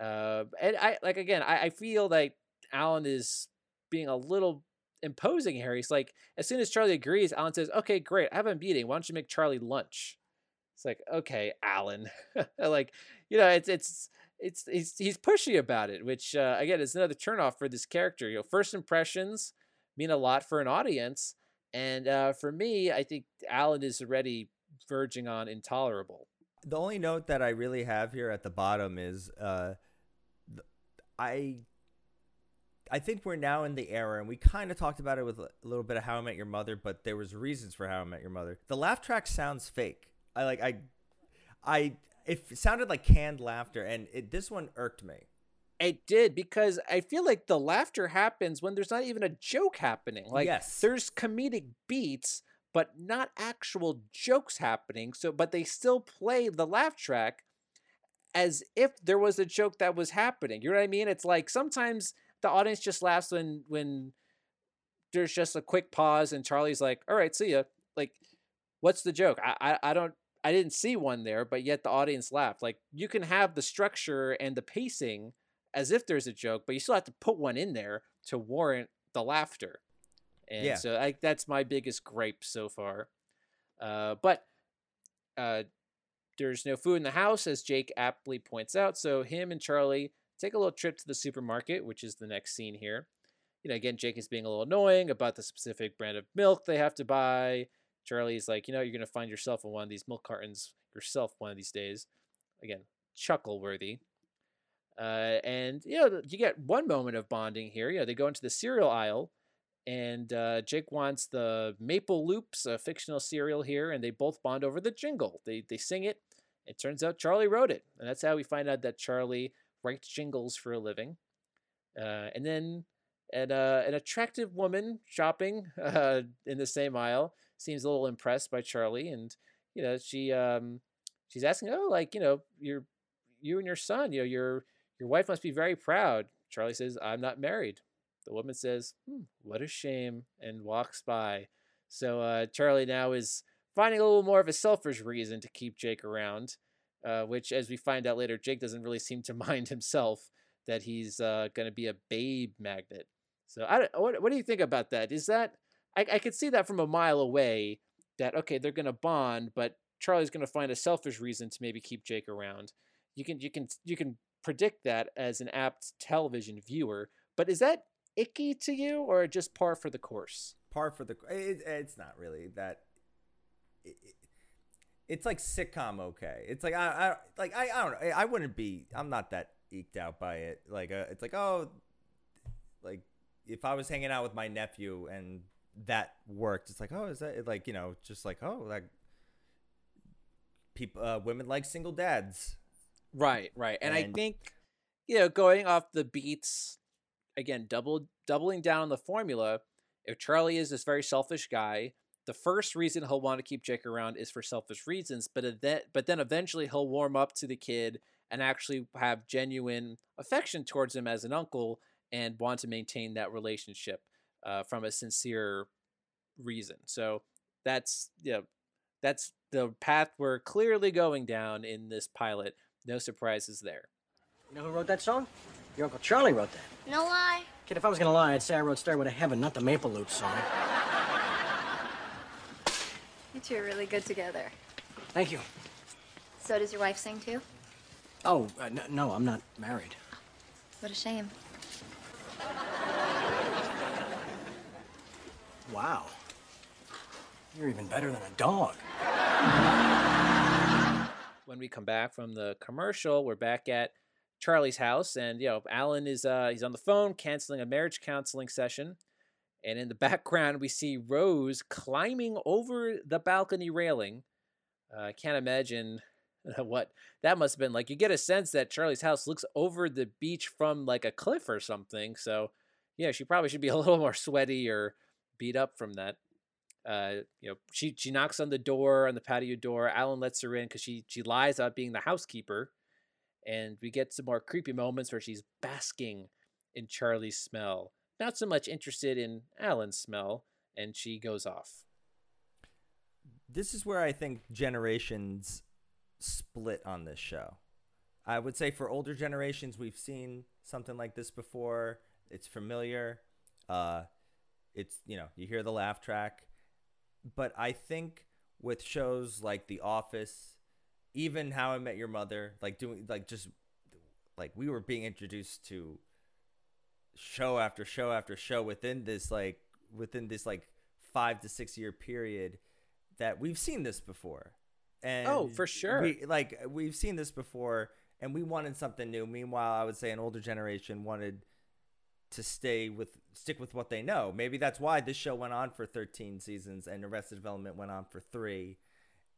Uh, and I like again, I, I feel like Alan is being a little imposing. He's like, as soon as Charlie agrees, Alan says, "Okay, great, I have a meeting. Why don't you make Charlie lunch?" It's like, okay, Alan, like, you know, it's it's it's he's he's pushy about it, which uh, again is another turnoff for this character. You know, first impressions mean a lot for an audience, and uh, for me, I think Alan is already verging on intolerable. the only note that I really have here at the bottom is uh, I I think we're now in the era, and we kind of talked about it with a little bit of How I Met Your Mother, but there was reasons for How I Met Your Mother. The laugh track sounds fake. I like I I it sounded like canned laughter, and it, this one irked me. It did because I feel like the laughter happens when there's not even a joke happening. Like Yes. there's comedic beats, but not actual jokes happening. So, but they still play the laugh track as if there was a joke that was happening. You know what I mean? It's like sometimes the audience just laughs when when there's just a quick pause and Charlie's like, "All right, see ya." Like, what's the joke? I I, I don't. I didn't see one there, but yet the audience laughed. Like you can have the structure and the pacing as if there's a joke, but you still have to put one in there to warrant the laughter. And Yeah. so I, that's my biggest gripe so far. Uh, but uh, there's no food in the house, as Jake aptly points out. So him and Charlie take a little trip to the supermarket, which is the next scene here. You know, again, Jake is being a little annoying about the specific brand of milk they have to buy. Charlie's like, you know, you're gonna find yourself in one of these milk cartons yourself one of these days. Again, chuckle worthy. Uh, and you know, you get one moment of bonding here. You know, they go into the cereal aisle, and uh, Jake wants the Maple Loops, a fictional cereal here, and they both bond over the jingle. They they sing it. It turns out Charlie wrote it, and that's how we find out that Charlie writes jingles for a living. Uh, and then an uh, an attractive woman shopping uh, in the same aisle seems a little impressed by Charlie, and you know she um she's asking, oh, like you know your you and your son, you know your your wife must be very proud. Charlie says, I'm not married. The woman says, hmm, what a shame, and walks by. So uh, Charlie now is finding a little more of a selfish reason to keep Jake around, uh, which, as we find out later, Jake doesn't really seem to mind himself that he's uh, going to be a babe magnet. So I what, what do you think about that? Is that I, I could see that from a mile away that okay they're going to bond, but Charlie's going to find a selfish reason to maybe keep Jake around. You can you can you can predict that as an apt television viewer, but is that icky to you or just par for the course? Par for the it, it's not really that. It's like sitcom okay. It's like I, I like I, I don't know. I wouldn't be. I'm not that eked out by it. Like uh, it's like oh, like if I was hanging out with my nephew and that worked, it's like oh is that like you know just like oh like people uh, women like single dads. Right, right. And, I think, you know, going off the beats, again, double doubling down on the formula, if Charlie is this very selfish guy, the first reason he'll want to keep Jake around is for selfish reasons, but then but then eventually he'll warm up to the kid and actually have genuine affection towards him as an uncle and want to maintain that relationship uh, from a sincere reason. So that's you know, that's the path we're clearly going down in this pilot. No surprises there. You know who wrote that song? Your Uncle Charlie wrote that. No lie. Kid, if I was gonna lie, I'd say I wrote Stairway to Heaven, not the Maple Loop song. You two are really good together. Thank you. So does your wife sing too? Oh, uh, n- no, I'm not married. What a shame. Wow. You're even better than a dog. when we come back from the commercial, we're back at Charlie's house, and you know, Alan is uh he's on the phone canceling a marriage counseling session, and in the background we see Rose climbing over the balcony railing. Uh, I can't imagine what that must have been like. You get a sense that Charlie's house looks over the beach from like a cliff or something. So, yeah, she probably should be a little more sweaty or beat up from that. Uh, you know, she she knocks on the door on the patio door. Alan lets her in because she she lies about being the housekeeper, and we get some more creepy moments where she's basking in Charlie's smell, not so much interested in Alan's smell, and she goes off. This is where I think generations split on this show. I would say for older generations, we've seen something like this before. It's familiar. Uh, it's you know you hear the laugh track, but I think with shows like The Office, even How I Met Your Mother, like doing like just like we were being introduced to show after show after show within this like within this like five to six year period that we've seen this before. And Oh, for sure. We, like we've seen this before and we wanted something new. Meanwhile, I would say an older generation wanted to stay with stick with what they know. Maybe that's why this show went on for 13 seasons and Arrested Development went on for 3.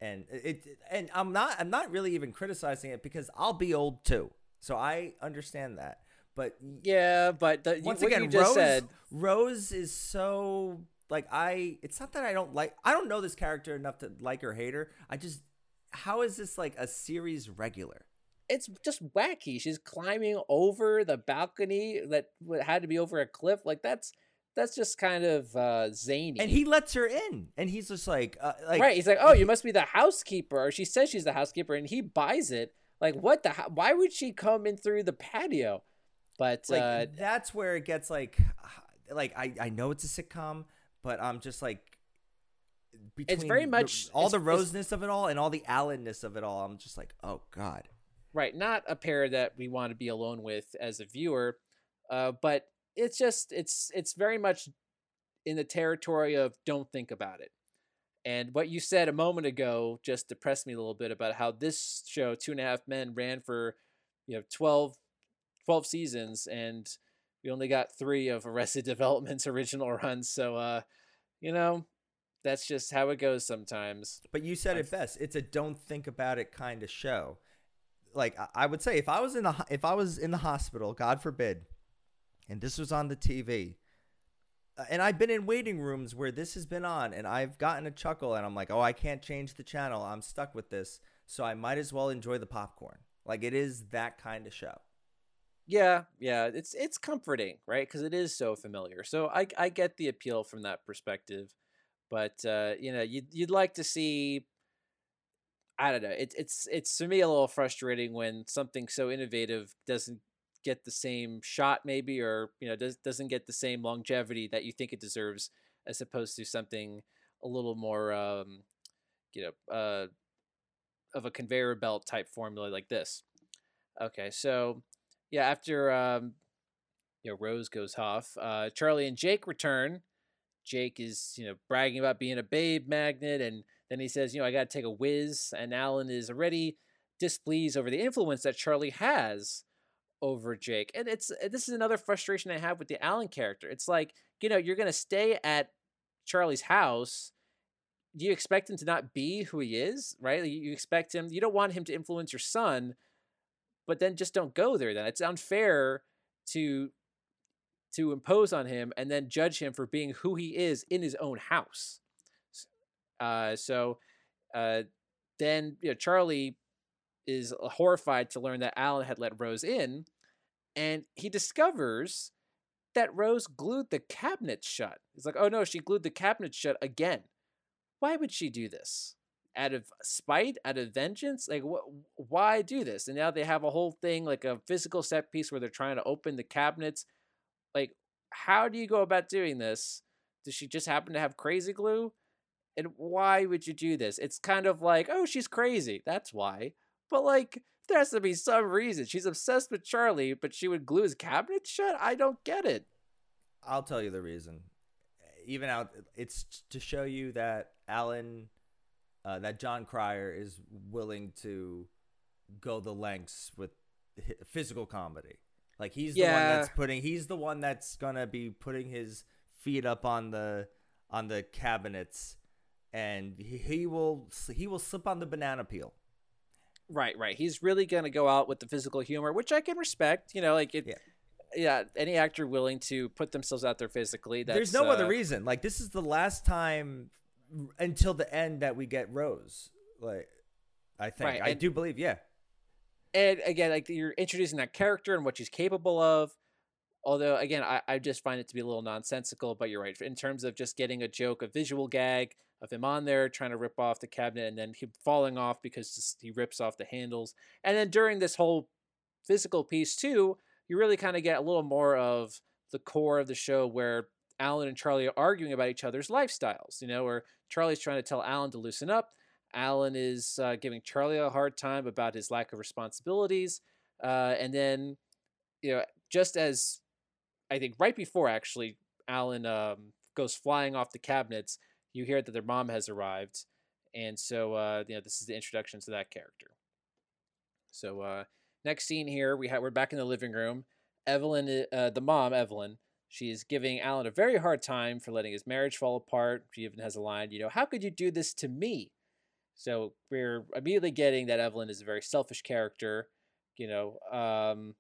And it and I'm not I'm not really even criticizing it because I'll be old too. So I understand that. But Yeah, but the, once again, you just Rose, said, Rose is so like I. It's not that I don't like. I don't know this character enough to like or hate her. I just how is this like a series regular? it's just wacky. She's climbing over the balcony that had to be over a cliff. Like that's that's just kind of uh, zany. And he lets her in, and he's just like, uh, like right? He's like, "Oh, you must be the housekeeper." Or she says she's the housekeeper, and he buys it. Like, what the? Why would she come in through the patio? But like uh, that's where it gets like, like I I know it's a sitcom, but I'm just like. Between very much- all the it's- roseness of it all and all the Allenness of it all. I'm just like, oh god. right, not a pair that we want to be alone with as a viewer. Uh, but it's just it's it's very much in the territory of don't think about it. And what you said a moment ago just depressed me a little bit about how this show, Two and a Half Men, ran for you know 12, 12 seasons, and we only got three of Arrested Development's original runs. So, uh, you know, that's just how it goes sometimes. But you said it best. It's a don't think about it kind of show. Like I- I would say, if I was in the if I was in the hospital, God forbid, and this was on the TV, uh, and I've been in waiting rooms where this has been on, and I've gotten a chuckle, and I'm like, oh, I can't change the channel. I'm stuck with this, so I might as well enjoy the popcorn. Like it is that kind of show. Yeah, yeah, it's it's comforting, right? Because it is so familiar. So I I get the appeal from that perspective, but uh, you know, you'd you'd like to see. I don't know. It's it's it's to me a little frustrating when something so innovative doesn't get the same shot, maybe, or you know, does doesn't get the same longevity that you think it deserves, as opposed to something a little more, um, you know, uh, of a conveyor belt type formula like this. Okay, so yeah, after um, you know Rose goes off, uh, Charlie and Jake return. Jake is you know bragging about being a babe magnet, and then he says, you know, I got to take a whiz, and Alan is already displeased over the influence that Charlie has over Jake, and it's this is another frustration I have with the Alan character. It's like you know you're gonna stay at Charlie's house. Do you expect him to not be who he is, right? You you expect him. You don't want him to influence your son, but then just don't go there. Then it's unfair to to impose on him and then judge him for being who he is in his own house. Uh, so uh, then you know Charlie is horrified to learn that Alan had let Rose in, and he discovers that Rose glued the cabinet shut. He's like, "Oh no, she glued the cabinet shut again. Why would she do this? Out of spite? Out of vengeance? Like, wh- why do this?" And now they have a whole thing, like a physical set piece, where they're trying to open the cabinets. Like, how do you go about doing this? Does she just happen to have crazy glue? And why would you do this? It's kind of like, oh, she's crazy. That's why. But like, there has to be some reason. She's obsessed with Charlie, but she would glue his cabinet shut. I don't get it. I'll tell you the reason. Even out, it's to show you that Alan, uh, that Jon Cryer is willing to go the lengths with physical comedy. Like he's the one that's putting. He's the one that's gonna be putting his feet up on the on the cabinets, and he, he will he will slip on the banana peel. Right, right. He's really gonna go out with the physical humor, which I can respect. You know, like it. Yeah. yeah, any actor willing to put themselves out there physically. That's, There's no other uh, reason. Like this is the last time until the end that we get Rose. Like I think Right, I and- do believe, yeah. and again, like you're introducing that character and what she's capable of. Although, again, I, I just find it to be a little nonsensical. But you're right in terms of just getting a joke, a visual gag of him on there trying to rip off the cabinet, and then him falling off because just, he rips off the handles. And then during this whole physical piece too, you really kind of get a little more of the core of the show where Alan and Charlie are arguing about each other's lifestyles. You know, where Charlie's trying to tell Alan to loosen up. Alan is uh, giving Charlie a hard time about his lack of responsibilities. Uh, and then, you know, just as I think right before actually Alan um, goes flying off the cabinets, you hear that their mom has arrived. And so, uh, you know, this is the introduction to that character. So, uh, next scene here, we have we're back in the living room. Evelyn, uh, the mom, Evelyn, she's giving Alan a very hard time for letting his marriage fall apart. She even has a line, you know, how could you do this to me? So we're immediately getting that Evelyn is a very selfish character, you know, um,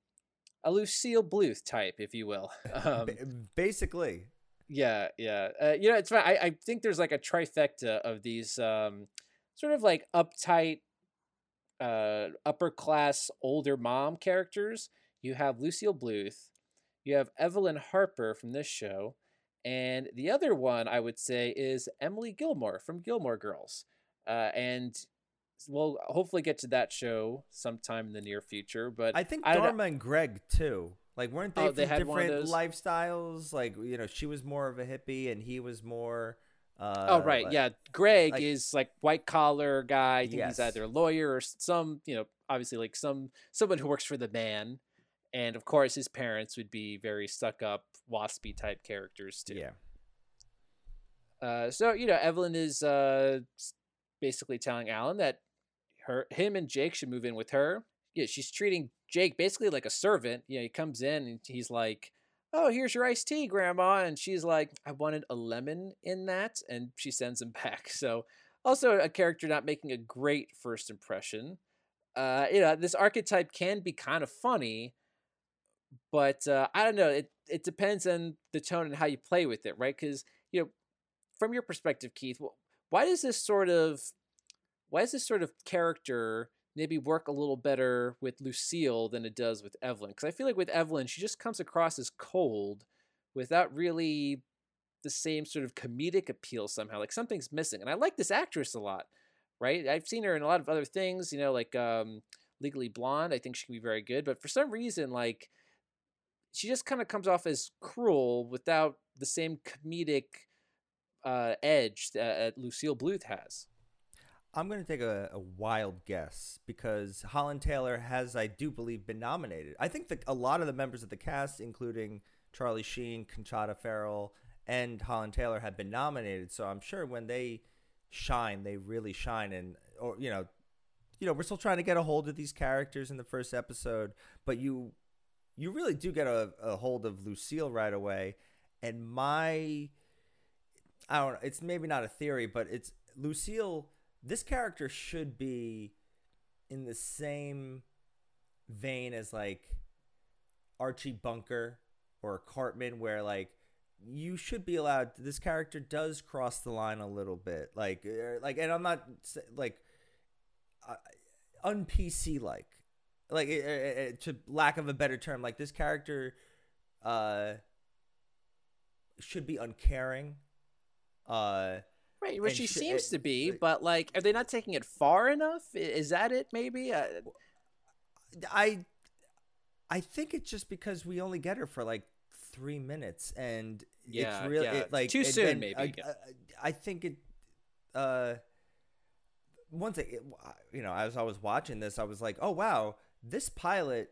a Lucille Bluth type, if you will. Um, basically. yeah, yeah. Uh, you know, it's fine. I, I think there's like a trifecta of these um, sort of like uptight, uh, upper class older mom characters. You have Lucille Bluth, you have Evelyn Harper from this show, and the other one I would say is Emily Gilmore from Gilmore Girls. Uh, and we'll hopefully get to that show sometime in the near future. But I think I Dharma and Greg too. Like weren't they Oh, they different lifestyles? Like you know, she was more of a hippie and he was more uh Oh right, like- yeah. Greg like- is like white collar guy. I think he's either a lawyer or some, you know, obviously like some someone who works for the man. And of course, his parents would be very stuck up, waspy type characters too. Yeah. Uh, so you know, Evelyn is uh, basically telling Alan that her, him, and Jake should move in with her. Yeah, she's treating Jake basically like a servant. You know, he comes in and he's like, "Oh, here's your iced tea, Grandma," and she's like, "I wanted a lemon in that," and she sends him back. So, also a character not making a great first impression. Uh, you know, this archetype can be kind of funny, but uh, I don't know. It it depends on the tone and how you play with it, right? Because you know, from your perspective, Keith, why does this sort of why does this sort of character maybe work a little better with Lucille than it does with Evelyn? Because I feel like with Evelyn, she just comes across as cold without really the same sort of comedic appeal somehow. Like something's missing. And I like this actress a lot, right? I've seen her in a lot of other things, you know, like um, Legally Blonde. I think she can be very good. But for some reason, like, she just kind of comes off as cruel without the same comedic uh, edge that uh, Lucille Bluth has. I'm going to take a, a wild guess because Holland Taylor has, I do believe, been nominated. I think that a lot of the members of the cast, including Charlie Sheen, Conchata Ferrell, and Holland Taylor, have been nominated. So I'm sure when they shine, they really shine. And or you know, you know, we're still trying to get a hold of these characters in the first episode, but you you really do get a, a hold of Lucille right away. And my I don't know, it's maybe not a theory, but it's Lucille this character should be in the same vein as like Archie Bunker or Cartman where like you should be allowed this character does cross the line a little bit like er, like and I'm not like uh, like like uh, uh, to lack of a better term like this character uh should be uncaring uh Right, which she sh- seems it- to be, like- but like, are they not taking it far enough? Is that it? Maybe. Uh, I I think it's just because we only get her for like three minutes, and Yeah, it's really yeah. it, like Too soon, then maybe, I. I, I think it. Uh, one thing, it- you know, as I was watching this, I was like, oh wow, this pilot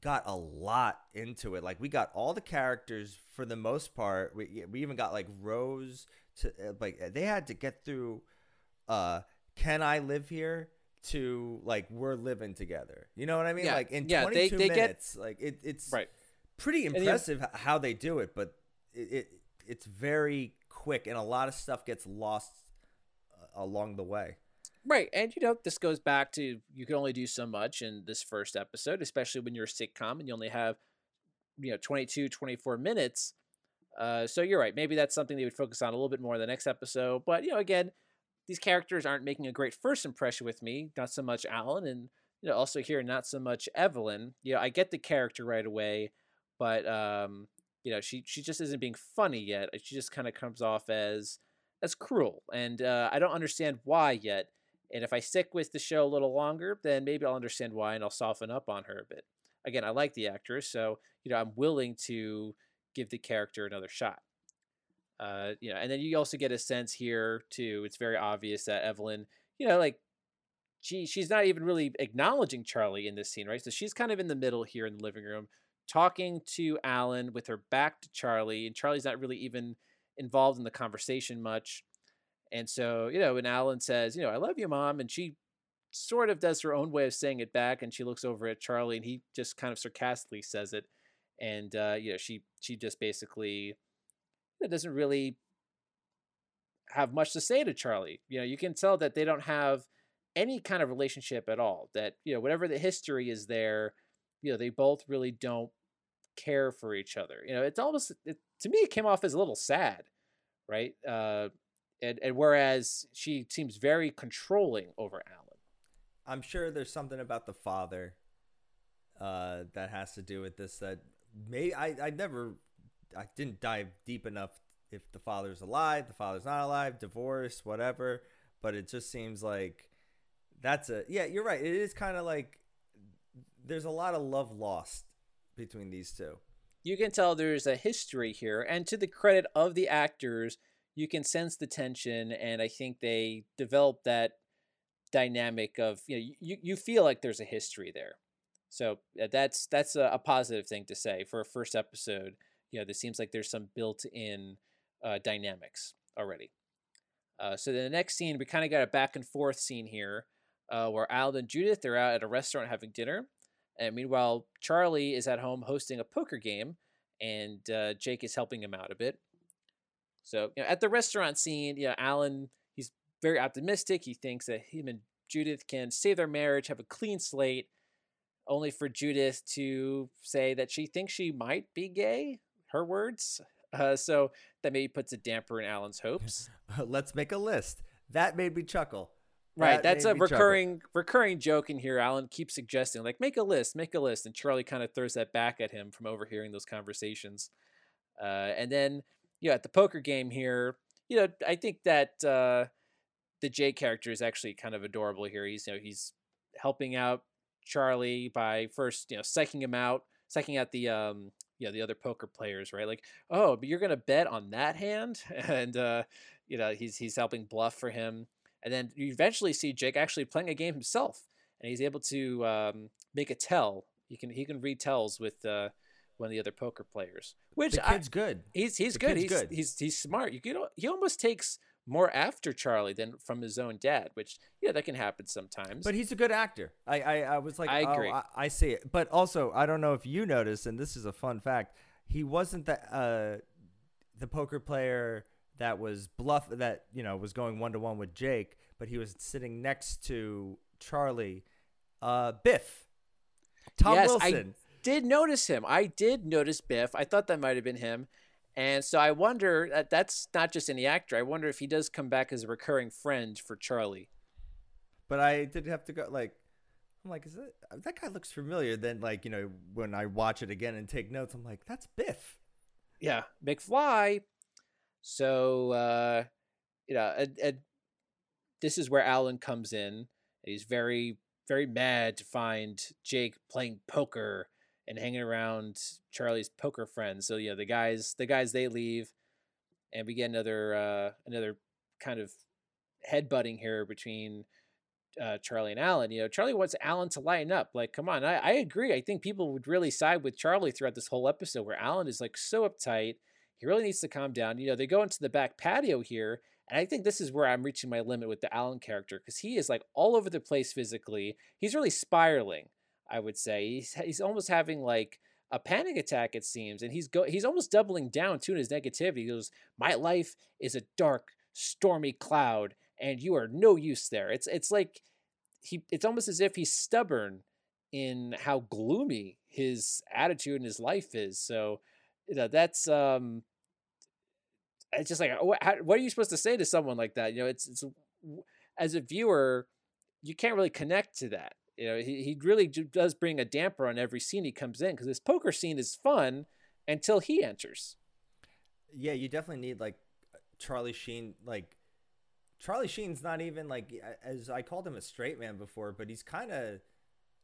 got a lot into it. Like we got all the characters for the most part. We we even got like Rose to uh, like they had to get through. Uh, can I live here? To like we're living together. You know what I mean? Yeah, Like in yeah, they- 22 they get- minutes. like it, it's Right. pretty impressive how they do it, but it, it it's very quick and a lot of stuff gets lost uh, along the way. Right. And, you know, this goes back to you can only do so much in this first episode, especially when you're a sitcom and you only have you know 22 24 minutes uh, so you're right maybe that's something they would focus on a little bit more in the next episode but you know again these characters aren't making a great first impression with me not so much alan and you know also here not so much evelyn you know i get the character right away but um you know she she just isn't being funny yet she just kind of comes off as as cruel and uh, i don't understand why yet and if i stick with the show a little longer then maybe i'll understand why and i'll soften up on her a bit. Again i like the actress so you know i'm willing to give the character another shot. Uh you know and then you also get a sense here too it's very obvious that evelyn you know like she she's not even really acknowledging charlie in this scene right? So she's kind of in the middle here in the living room talking to alan with her back to charlie and charlie's not really even involved in the conversation much and so you know when alan says you know i love you mom and she sort of does her own way of saying it back and she looks over at charlie and he just kind of sarcastically says it and uh, you know she she just basically doesn't really have much to say to Charlie. You know, you can tell that they don't have any kind of relationship at all. That you know, whatever the history is there, you know, they both really don't care for each other. You know, it's almost it, to me it came off as a little sad, right? Uh, and and whereas she seems very controlling over Alan. I'm sure there's something about the father uh, that has to do with this. That may I I never I didn't dive deep enough if the father's alive, the father's not alive, divorce, whatever. But it just seems like that's a yeah. You're right. It is kind of like there's a lot of love lost between these two. You can tell there's a history here, and to the credit of the actors, you can sense the tension, and I think they develop that dynamic of you know you, you feel like there's a history there. So uh, that's that's a, a positive thing to say for a first episode. You know, there seems like there's some built-in uh, dynamics already. Uh, so the next scene, we kind of got a back and forth scene here, uh, where Al and Judith they're out at a restaurant having dinner, and meanwhile Charlie is at home hosting a poker game, and uh, Jake is helping him out a bit. So you know, at the restaurant scene, you know, Alan he's very optimistic. He thinks that him and Judith can save their marriage, have a clean slate, only for Judith to say that she thinks she might be gay. Her words. Uh, so that maybe puts a damper in Alan's hopes. Let's make a list. That made me chuckle. Right, That that's a recurring recurring joke in here. Alan keeps suggesting like make a list, make a list, and Charlie kind of throws that back at him from overhearing those conversations. Uh, and then yeah, at the poker game here, you know, I think that uh, the Jay character is actually kind of adorable here. He's you know he's helping out Charlie by first you know psyching him out, psyching out the um you know the other poker players, right? Like oh, but you're gonna bet on that hand, and uh, you know he's he's helping bluff for him. And then you eventually see Jake actually playing a game himself, and he's able to um, make a tell. He can he can read tells with uh, one of the other poker players. Which The I- good. he's he's the good. kid's He's, good. he's he's smart. You know, he almost takes more after Charlie than from his own dad. Which yeah, that can happen sometimes. But he's a good actor. I I, I was like, I oh, agree. I, I see it. But also, I don't know if you noticed, and this is a fun fact. He wasn't the uh, the poker player that was bluff that you know was going one to one with Jake, but he was sitting next to Charlie, uh, Biff, Tom yes, Wilson. I did notice him. I did notice Biff. I thought that might have been him. And so I wonder that that's not just any actor. I wonder if he does come back as a recurring friend for Charlie. But I did have to go like. I'm like, is that that guy looks familiar? Then, like, you know, when I watch it again and take notes, I'm like, that's Biff. Yeah, McFly. So uh, you know, and, and this is where Alan comes in. He's very, very mad to find Jake playing poker and hanging around Charlie's poker friends. So you know, the guys, the guys they leave, and we get another, uh, another kind of headbutting here between uh, Charlie and Alan. You know, Charlie wants Alan to lighten up. Like, come on, I, I agree. I think people would really side with Charlie throughout this whole episode, where Alan is like so uptight. He really needs to calm down. You know, they go into the back patio here, and I think this is where I'm reaching my limit with the Alan character because he is like all over the place physically. He's really spiraling. I would say he's he's almost having like a panic attack. It seems, and he's go he's almost doubling down too in his negativity. He goes, "My life is a dark, stormy cloud, and you are no use there." It's it's like he it's almost as if he's stubborn in how gloomy his attitude and his life is. So, you know, that's um, it's just like what, how, what are you supposed to say to someone like that? You know, it's it's as a viewer, you can't really connect to that. You know, he he really does bring a damper on every scene he comes in because this poker scene is fun until he enters. Yeah, you definitely need like Charlie Sheen. Like Charlie Sheen's not even like as I called him a straight man before, but he's kind of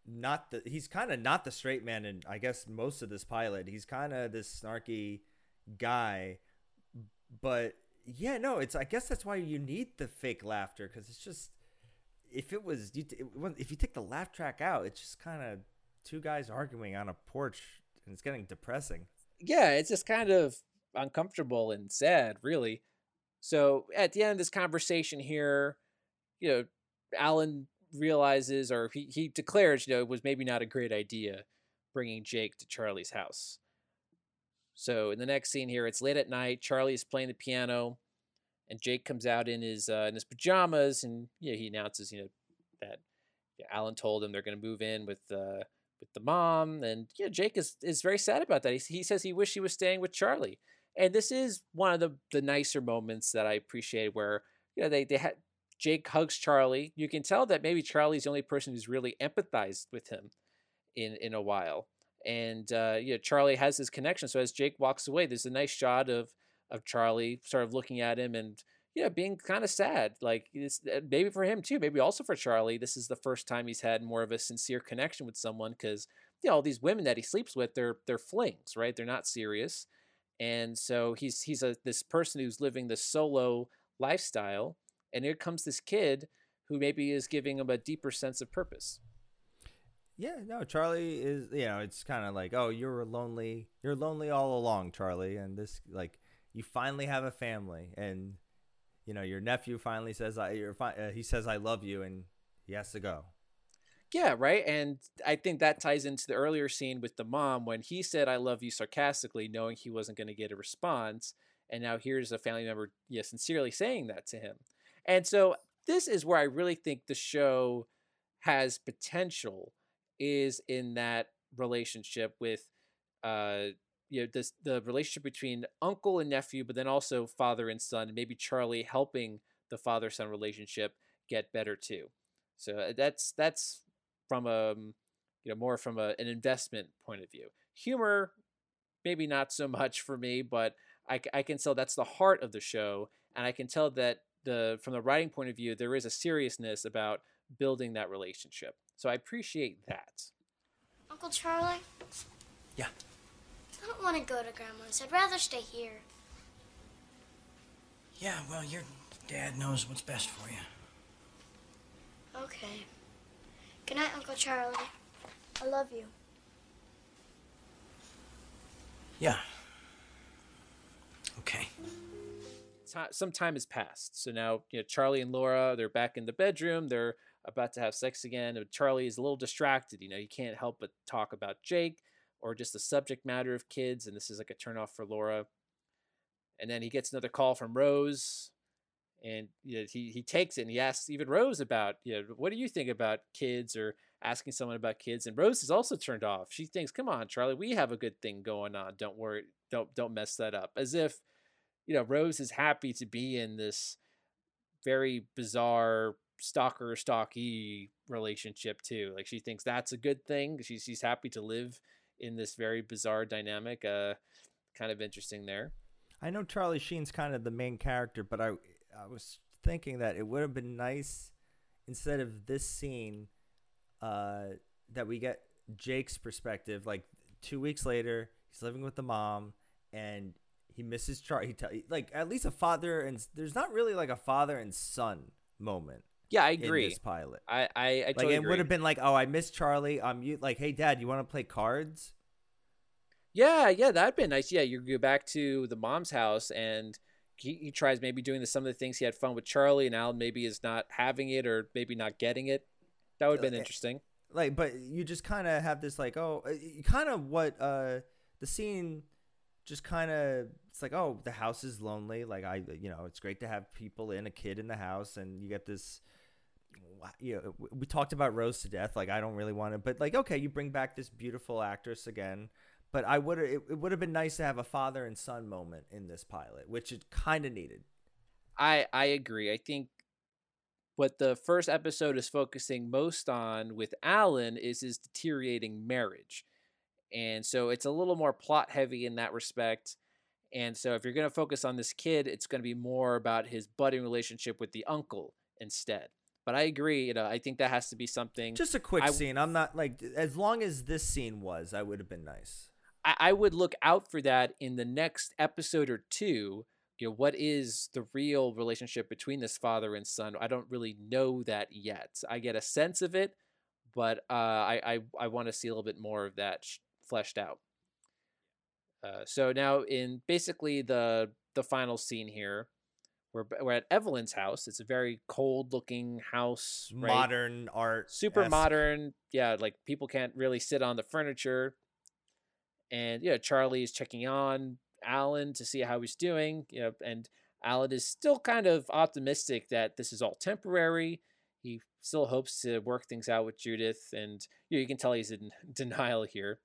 not the he's kind of not the straight man in I guess most of this pilot. He's kind of this snarky guy, but yeah, no, it's I guess that's why you need the fake laughter because it's just if it was you it if you take the laugh track out, it's just kind of two guys arguing on a porch and it's getting depressing. yeah, it's just kind of uncomfortable and sad, really. So at the end of this conversation here, you know, Alan realizes or he, he declares, you know, it was maybe not a great idea bringing Jake to Charlie's house. So in the next scene here, it's late at night. Charlie is playing the piano, and Jake comes out in his uh, in his pajamas, and know, he announces, you know, that yeah, Alan told him they're going to move in with uh, with the mom, and yeah, Jake is is very sad about that. He, he says he wished he was staying with Charlie, and this is one of the the nicer moments that I appreciate where you know they they had Jake hugs Charlie. You can tell that maybe Charlie's the only person who's really empathized with him in in a while, and uh, you know Charlie has this connection. So as Jake walks away, there's a nice shot of of Charlie sort of looking at him and yeah, being kind of sad. Like uh, maybe for him too, maybe also for Charlie. This is the first time he's had more of a sincere connection with someone because you know all these women that he sleeps with, they're they're flings, right? They're not serious, and so he's he's a this person who's living this solo lifestyle, and here comes this kid who maybe is giving him a deeper sense of purpose. Yeah, no, Charlie is, you know, it's kind of like, oh, you're lonely. You're lonely all along, Charlie. And this, like, you finally have a family. And, you know, your nephew finally says, I, fi- uh, he says, I love you. And he has to go. Yeah, right. And I think that ties into the earlier scene with the mom when he said, I love you sarcastically, knowing he wasn't going to get a response. And now here's a family member, yeah, sincerely saying that to him. And so this is where I really think the show has potential is in that relationship with uh you know this the relationship between uncle and nephew but then also father and son and maybe charlie helping the father son relationship get better too so uh, that's that's from a you know more from a, an investment point of view humor maybe not so much for me but I, I can tell that's the heart of the show and i can tell that the from the writing point of view there is a seriousness about building that relationship so i appreciate that Uncle Charlie? Yeah. I don't want to go to Grandma's. I'd rather stay here. Yeah, well, your dad knows what's best for you. Okay. Good night, Uncle Charlie. I love you. Yeah. Okay. some time has passed. So now, you know, Charlie and Laura, they're back in the bedroom. They're about to have sex again. and Charlie is a little distracted. You know, he can't help but talk about Jake or just the subject matter of kids. And this is like a turnoff for Laura. And then he gets another call from Rose. And you know, he, he takes it and he asks even Rose about, you know, what do you think about kids or asking someone about kids? And Rose is also turned off. She thinks, come on, Charlie, we have a good thing going on. Don't worry. Don't, don't mess that up. As if, you know, Rose is happy to be in this very bizarre stalker stalky relationship too. Like she thinks that's a good thing. She's she's happy to live in this very bizarre dynamic. Uh, kind of interesting there. I know Charlie Sheen's kind of the main character, but I I was thinking that it would have been nice instead of this scene uh, that we get Jake's perspective. Like two weeks later, he's living with the mom and he misses Charlie. He like at least a father and there's not really like a father and son moment. Yeah, I agree. this pilot. I I, I like it agree. would have been like, oh, I miss Charlie. Um, you like, hey, Dad, you want to play cards? Yeah, yeah, that'd been nice. Yeah, you go back to the mom's house and he, he tries maybe doing the, some of the things he had fun with Charlie, and Alan maybe is not having it or maybe not getting it. That would have been Uh, interesting. like but you just kind of have this like oh kind of what uh the scene just kind of it's like oh the house is lonely like i you know it's great to have people in a kid in the house and you get this you know, we talked about Rose to death. Like I don't really want to, but like okay, you bring back this beautiful actress again. But I would it, it would have been nice to have a father and son moment in this pilot, which it kind of needed. I I agree. I think what the first episode is focusing most on with Alan is his deteriorating marriage. And so it's a little more plot heavy in that respect. And so if you're going to focus on this kid, it's going to be more about his budding relationship with the uncle instead. But I agree, you know, I think that has to be something Just a quick I- scene. I'm not like as long as this scene was, I would have been nice. I, I would look out for that in the next episode or two. You know, what is the real relationship between this father and son? I don't really know that yet. I get a sense of it, but uh, I I, I want to see a little bit more of that fleshed out. Uh, so now in basically the the final scene here, we're we're at Evelyn's house. It's a very cold looking house, right? Modern art, super modern. Yeah, like people can't really sit on the furniture. And yeah, Charlie is checking on Alan to see how he's doing. You know, and Alan is still kind of optimistic that this is all temporary. He still hopes to work things out with Judith, and you, know, you can tell he's in denial here.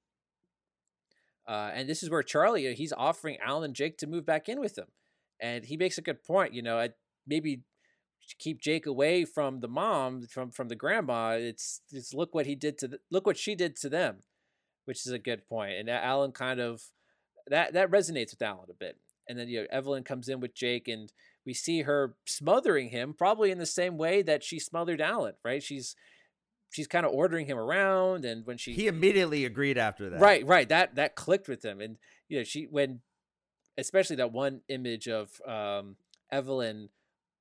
Uh, and this is where Charlie, you know, he's offering Alan and Jake to move back in with him, and he makes a good point. You know, maybe keep Jake away from the mom, from from the grandma. It's it's look what he did to the, look what she did to them, which is a good point. And Alan kind of that that resonates with Alan a bit. And then you know Evelyn comes in with Jake, and we see her smothering him, probably in the same way that she smothered Alan. Right? She's she's kind of ordering him around, and when she He immediately agreed after that. Right, right. That that clicked with him, and you know, she when, especially that one image of um, Evelyn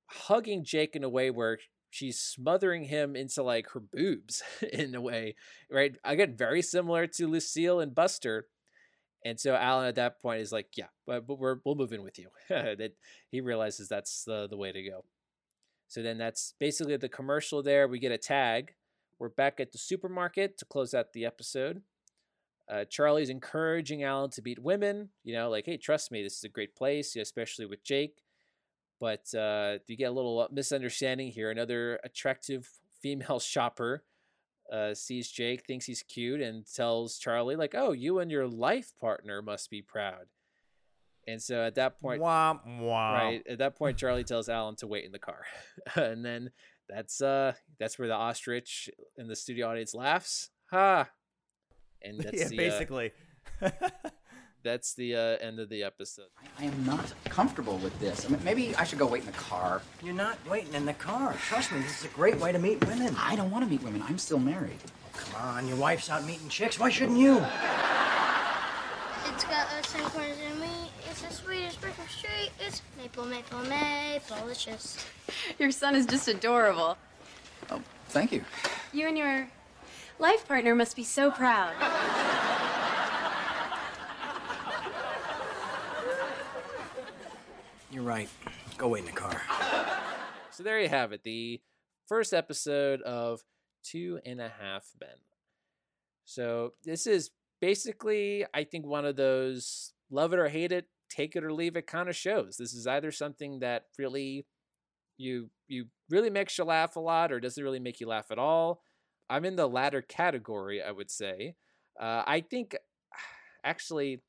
hugging Jake in a way where she's smothering him into like her boobs in a way, right? Again, very similar to Lucille and Buster. And so Alan at that point is like, yeah, but, but we're we'll move in with you. that he realizes that's the the way to go. So then that's basically the commercial there. We get a tag. We're back at the supermarket to close out the episode. Uh, Charlie's encouraging Alan to beat women, you know, like, hey, trust me, this is a great place, especially with Jake. But uh, you get a little misunderstanding here. Another attractive female shopper uh, sees Jake, thinks he's cute, and tells Charlie, like, oh, you and your life partner must be proud. And so at that point, Womp womp. right at that point, Charlie tells Alan to wait in the car, and then that's uh that's where the ostrich in the studio audience laughs, ha, and that's yeah, the, uh, basically. that's the uh, end of the episode. I am not comfortable with this. I mean, maybe I should go wait in the car. You're not waiting in the car. Trust me, this is a great way to meet women. I don't want to meet women. I'm still married. oh, Come on, your wife's out meeting chicks. Why shouldn't you? It's got a ten corners me. It's the sweetest brick of street. It's maple, maple, maple, delicious. Your son is just adorable. Oh, thank you. You and your life partner must be so proud. You're right. Go wait in the car. So there you have it, the first episode of Two and a Half Men. So this is basically, I think, one of those love it or hate it, take it or leave it kind of shows. This is either something that really you you really makes you laugh a lot, or doesn't really make you laugh at all. I'm in the latter category, I would say. Uh, I think actually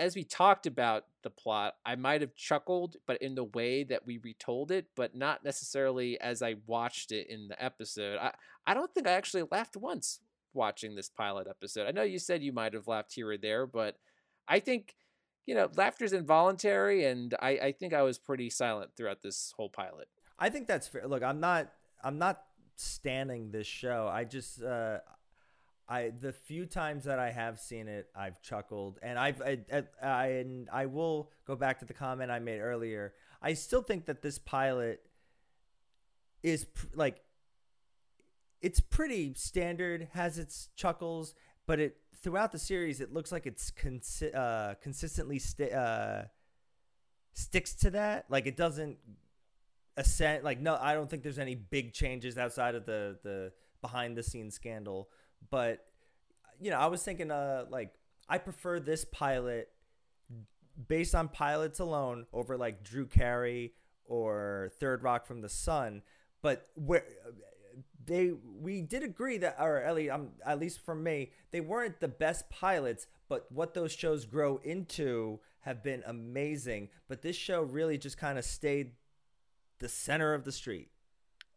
as we talked about the plot, I might have chuckled, but in the way that we retold it, but not necessarily as I watched it in the episode. I, I don't think I actually laughed once watching this pilot episode. I know you said you might have laughed here or there, but I think, you know, laughter's involuntary, and I, I think I was pretty silent throughout this whole pilot. I think that's fair. Look, I'm not I'm not standing this show. I just uh I the few times that I have seen it, I've chuckled, and I've I, I, I and I will go back to the comment I made earlier. I still think that this pilot is pr- like it's pretty standard, has its chuckles, but it throughout the series it looks like it's consi- uh, consistently sti- uh, sticks to that. Like it doesn't ascend. Like no, I don't think there's any big changes outside of the the behind the scenes scandal. But you know, I was thinking, uh, like I prefer this pilot based on pilots alone over like Drew Carey or Third Rock from the Sun. but where they we did agree that or at least, um, at least for me they weren't the best pilots but what those shows grow into have been amazing but this show really just kind of stayed the center of the street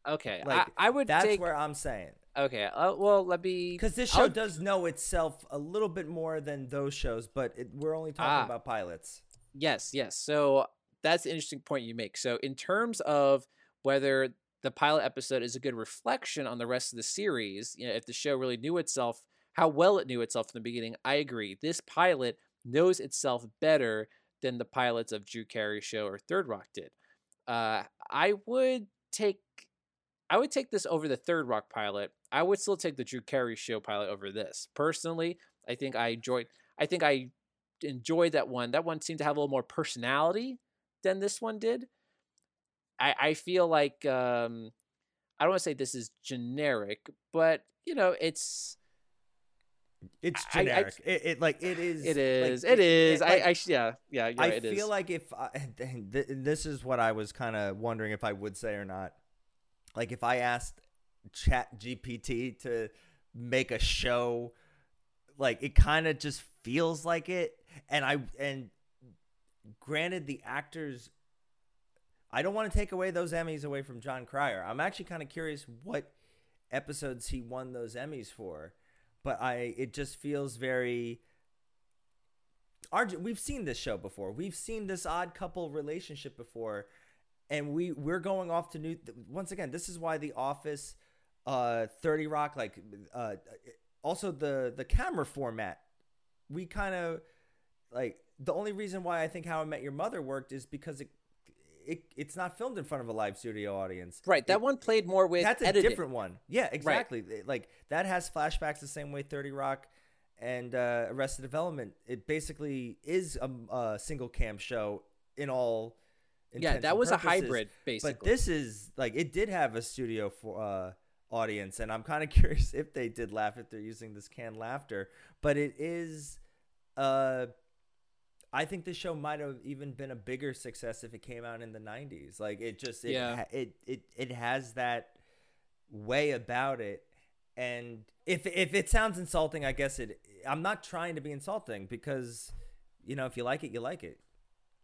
Okay, like I, I would that's take. where i'm saying Okay, uh, well, let me. because this I'll- show does know itself a little bit more than those shows but it, we're only talking Ah. about pilots Yes, yes. So that's an interesting point you make. So in terms of whether the pilot episode is a good reflection on the rest of the series, you know, if the show really knew itself, how well it knew itself from the beginning, I agree. This pilot knows itself better than the pilots of Drew Carey's show or Third Rock did. Uh, I would take. I would take this over the Third Rock pilot. I would still take the Drew Carey show pilot over this. Personally, I think I enjoyed. I think I enjoyed that one. That one seemed to have a little more personality than this one did. I, I feel like um, I don't want to say this is generic, but you know, it's it's I- I- generic it, it like it is it like, is it is. like, I, I yeah yeah you're I right, it feel is. like if I, th- this is what I was kind of wondering if I would say or not. Like if I asked Chat GPT to make a show, like it kind of just feels like it. And I and granted the actors, I don't want to take away those Emmys away from Jon Cryer. I'm actually kind of curious what episodes he won those Emmys for, but I it just feels very we've seen this show before. We've seen this odd couple relationship before, and we we're going off to new. Once again, this is why The Office, uh, Thirty Rock, like, uh, also the the camera format. We kind of like the only reason why I think How I Met Your Mother worked is because it. It, it's not filmed in front of a live studio audience. right, that It- one played more with that's a editing. different one. Yeah, exactly. It- Like that has flashbacks the same way Thirty Rock and uh, Arrested Development. It basically is a, a single cam show in all. Yeah, that was a hybrid, basically. But this is like it did have a studio for uh, audience, and I'm kind of curious if they did laugh if they're using this canned laughter. But it is. Uh, I think this show might have even been a bigger success if it came out in the '90s. Like it just, it, Yeah. it, it, it has that way about it. And if if it sounds insulting, I guess it. I'm not trying to be insulting because, you know, if you like it, you like it.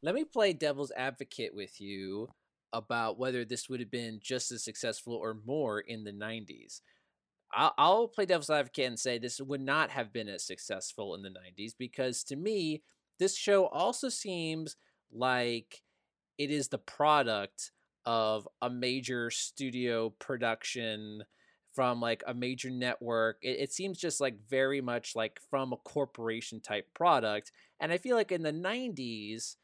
Let me play devil's advocate with you about whether this would have been just as successful or more in the 90s. I'll, I'll play devil's advocate and say this would not have been as successful in the 90s because to me, this show also seems like it is the product of a major studio production from like a major network. It, it seems just like very much like from a corporation type product. And I feel like in the 90s,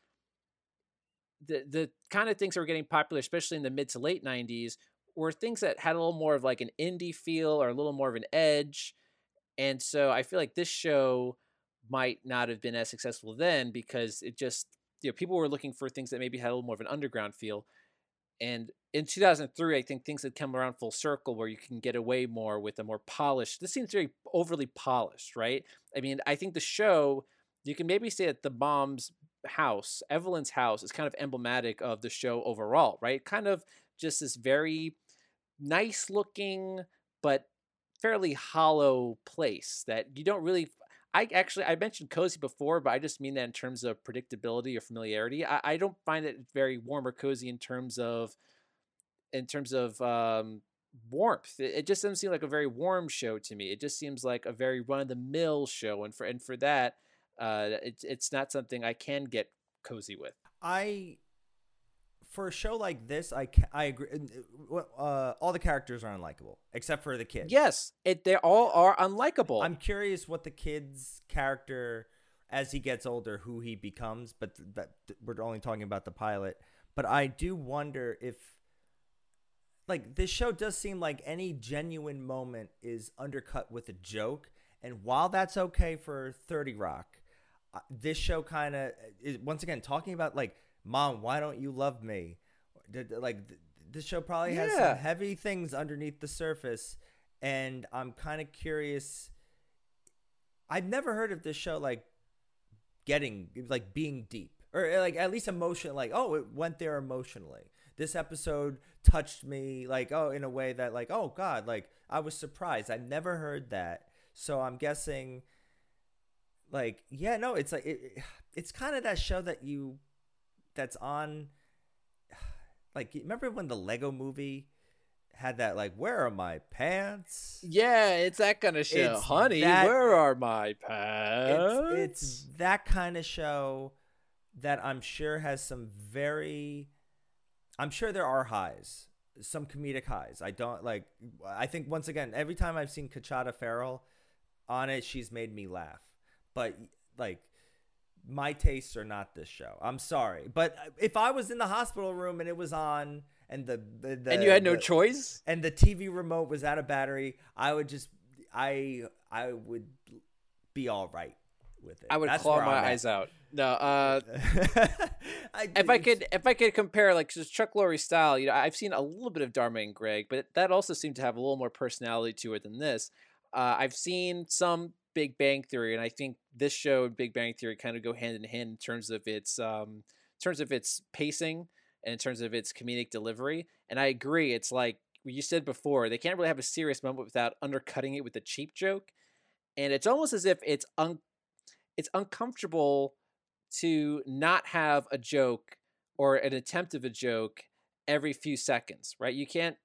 the the kind of things that were getting popular, especially in the mid to late '90s, were things that had a little more of like an indie feel or a little more of an edge. And so I feel like this show might not have been as successful then because it just you know people were looking for things that maybe had a little more of an underground feel. And in 2003, I think things had come around full circle where you can get away more with a more polished. This seems very overly polished, right? I mean, I think the show, you can maybe say that the mom's house, Evelyn's house, is kind of emblematic of the show overall, right? Kind of just this very nice looking, but fairly hollow place that you don't really. I actually I mentioned cozy before, but I just mean that in terms of predictability or familiarity. I, I don't find it very warm or cozy in terms of in terms of um, warmth. It, it just doesn't seem like a very warm show to me. It just seems like a very run of the mill show, and for and for that, uh, it's it's not something I can get cozy with. I for a show like this, I I agree. Uh, all the characters are unlikable except for the kid. Yes, it they all are unlikable. I'm curious what the kid's character as he gets older, who he becomes. But th- that th- we're only talking about the pilot. But I do wonder if, like, this show does seem like any genuine moment is undercut with a joke. And while that's okay for Thirty Rock, uh, this show kind of is once again talking about like, mom, why don't you love me? Like, th- this show probably has Yeah. some heavy things underneath the surface, and I'm kind of curious. I've never heard of this show like getting like being deep or eh, like at least emotion like oh it went there emotionally this episode touched me like oh in a way that like oh god like I was surprised. I never heard that. So I'm guessing like yeah, no, it's like it, it's kind of that show that you that's on like remember when the Lego movie had that like where are my pants? Yeah, it's that kind of show. It's Honey, that- where are my pants? It's, it's that kind of show that I'm sure has some very I'm sure there are highs, some comedic highs. I don't like I think once again, every time I've seen Conchata Ferrell on it, she's made me laugh. But like my tastes are not this show. I'm sorry. But if I was in the hospital room and it was on and the, the, the and you had no the- choice. and the TV remote was out of battery, I would just I I would be all right with it. I would That's claw my at. eyes out. No, uh, I, if I could, if I could compare like just Chuck Lorre style, you know, I've seen a little bit of Dharma and Greg, but that also seemed to have a little more personality to it than this. Uh, I've seen some Big Bang Theory, and I think this show and Big Bang Theory kind of go hand in hand in terms of its, um, in terms of its pacing and in terms of its comedic delivery. And I agree, it's like you said before, they can't really have a serious moment without undercutting it with a cheap joke, and it's almost as if it's un, it's uncomfortable to not have a joke or an attempt of a joke every few seconds, right? You can't.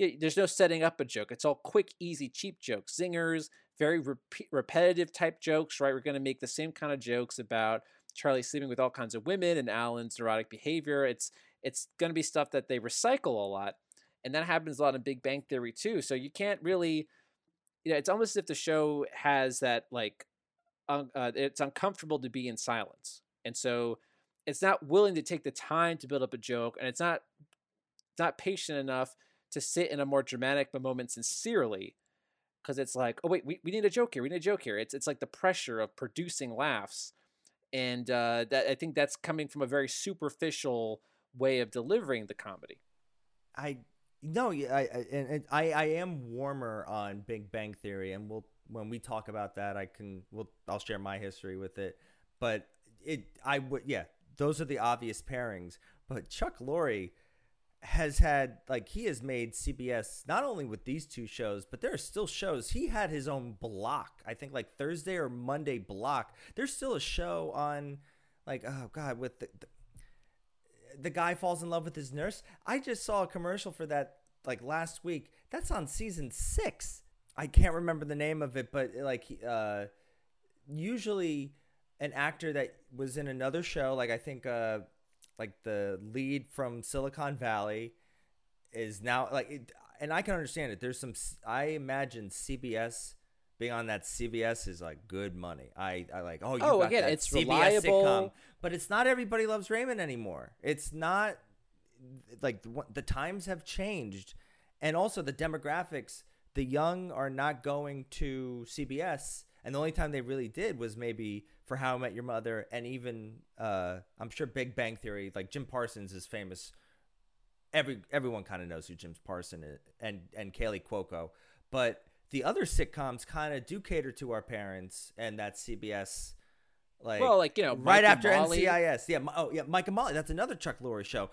Y- There's no setting up a joke. It's all quick, easy, cheap jokes, zingers, very repetitive type jokes, right? We're going to make the same kind of jokes about Charlie sleeping with all kinds of women and Alan's neurotic behavior. It's it's going to be stuff that they recycle a lot, and that happens a lot in Big Bang Theory too. So you can't really, you know, it's almost as if the show has that like, uh, it's uncomfortable to be in silence, and so it's not willing to take the time to build up a joke, and it's not not patient enough to sit in a more dramatic moment sincerely because it's like, oh wait, we, we need a joke here, we need a joke here. It's it's like the pressure of producing laughs, and uh, that I think that's coming from a very superficial way of delivering the comedy. I no, I, I and I I am warmer on Big Bang Theory, and we'll when we talk about that, I can we'll I'll share my history with it. But it I would yeah, those are the obvious pairings. But Chuck Lorre has had like he has made CBS not only with these two shows, but there are still shows. He had his own block. I think like Thursday or Monday block. There's still a show on like oh god with the, the the guy falls in love with his nurse. I just saw a commercial for that like last week. That's on season six. I can't remember the name of it, but like uh, usually an actor that was in another show, like I think uh, like the lead from Silicon Valley, is now like, it, and I can understand it. There's some. I imagine CBS being on that CBS is like good money. I I like oh you Oh, got again, that it's CBS reliable. sitcom. But it's not everybody loves Raymond anymore. It's not like the, the times have changed, and also the demographics. The young are not going to CBS, and the only time they really did was maybe for How I Met Your Mother, and even uh, I'm sure Big Bang Theory. Like Jim Parsons is famous. Every everyone kind of knows who Jim Parsons is, and and Kaley Cuoco, but the other sitcoms kind of do cater to our parents, and that's CBS. Like Well, like, you know, right Mike after. NCIS, yeah. Oh, yeah, Mike and Molly. That's another Chuck Lorre show.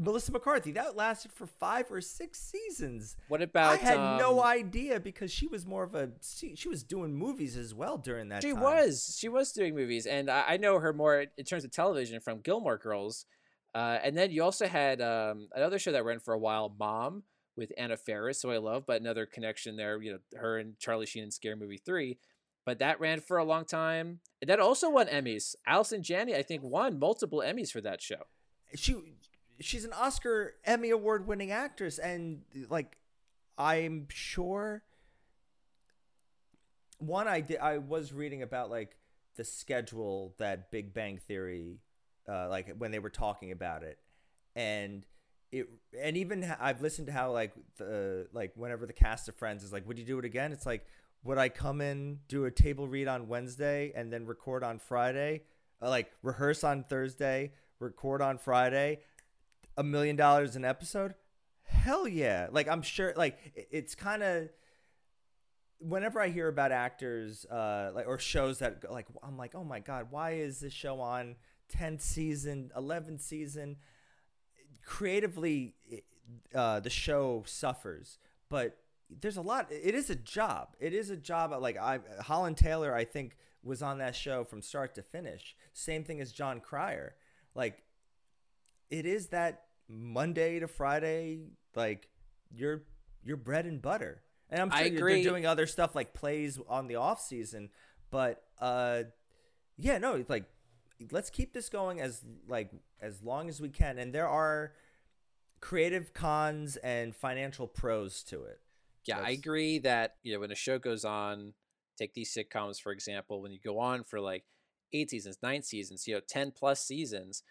Melissa McCarthy. That lasted for five or six seasons. What about? I had no um, idea because she was more of a she, she was doing movies as well during that. She time. was. She was doing movies, and I, I know her more in terms of television from Gilmore Girls. Uh, and then you also had um, another show that ran for a while, Mom, with Anna Faris, who I love, but another connection there. You know, her and Charlie Sheen in Scary Movie Three. But that ran for a long time. And that also won Emmys. Allison Janney, I think, won multiple Emmys for that show. she she's an Oscar Emmy award winning actress and like I'm sure one I did I was reading about like the schedule that Big Bang Theory uh like when they were talking about it and it and even I've listened to how like the like whenever the cast of friends is like would you do it again? It's like would I come in do a table read on Wednesday and then record on Friday? Uh, like rehearse on Thursday record on Friday a million dollars an episode hell yeah like i'm sure like it's kind of whenever i hear about actors uh like or shows that like i'm like oh my god why is this show on 10th season 11th season creatively uh, the show suffers, but there's a lot. It is a job. It is a job. Like I, Holland Taylor, I think was on that show from start to finish. Same thing as Jon Cryer. Like it is that Monday to Friday, like your your bread and butter. And I'm sure I you're- agree. they're doing other stuff like plays on the off season, but uh, yeah, no, it's like let's keep this going as like as long as we can. And there are creative cons and financial pros to it. Yeah, I agree that you know when a show goes on, take these sitcoms for example, when you go on for like eight seasons, nine seasons, you know, ten plus seasons,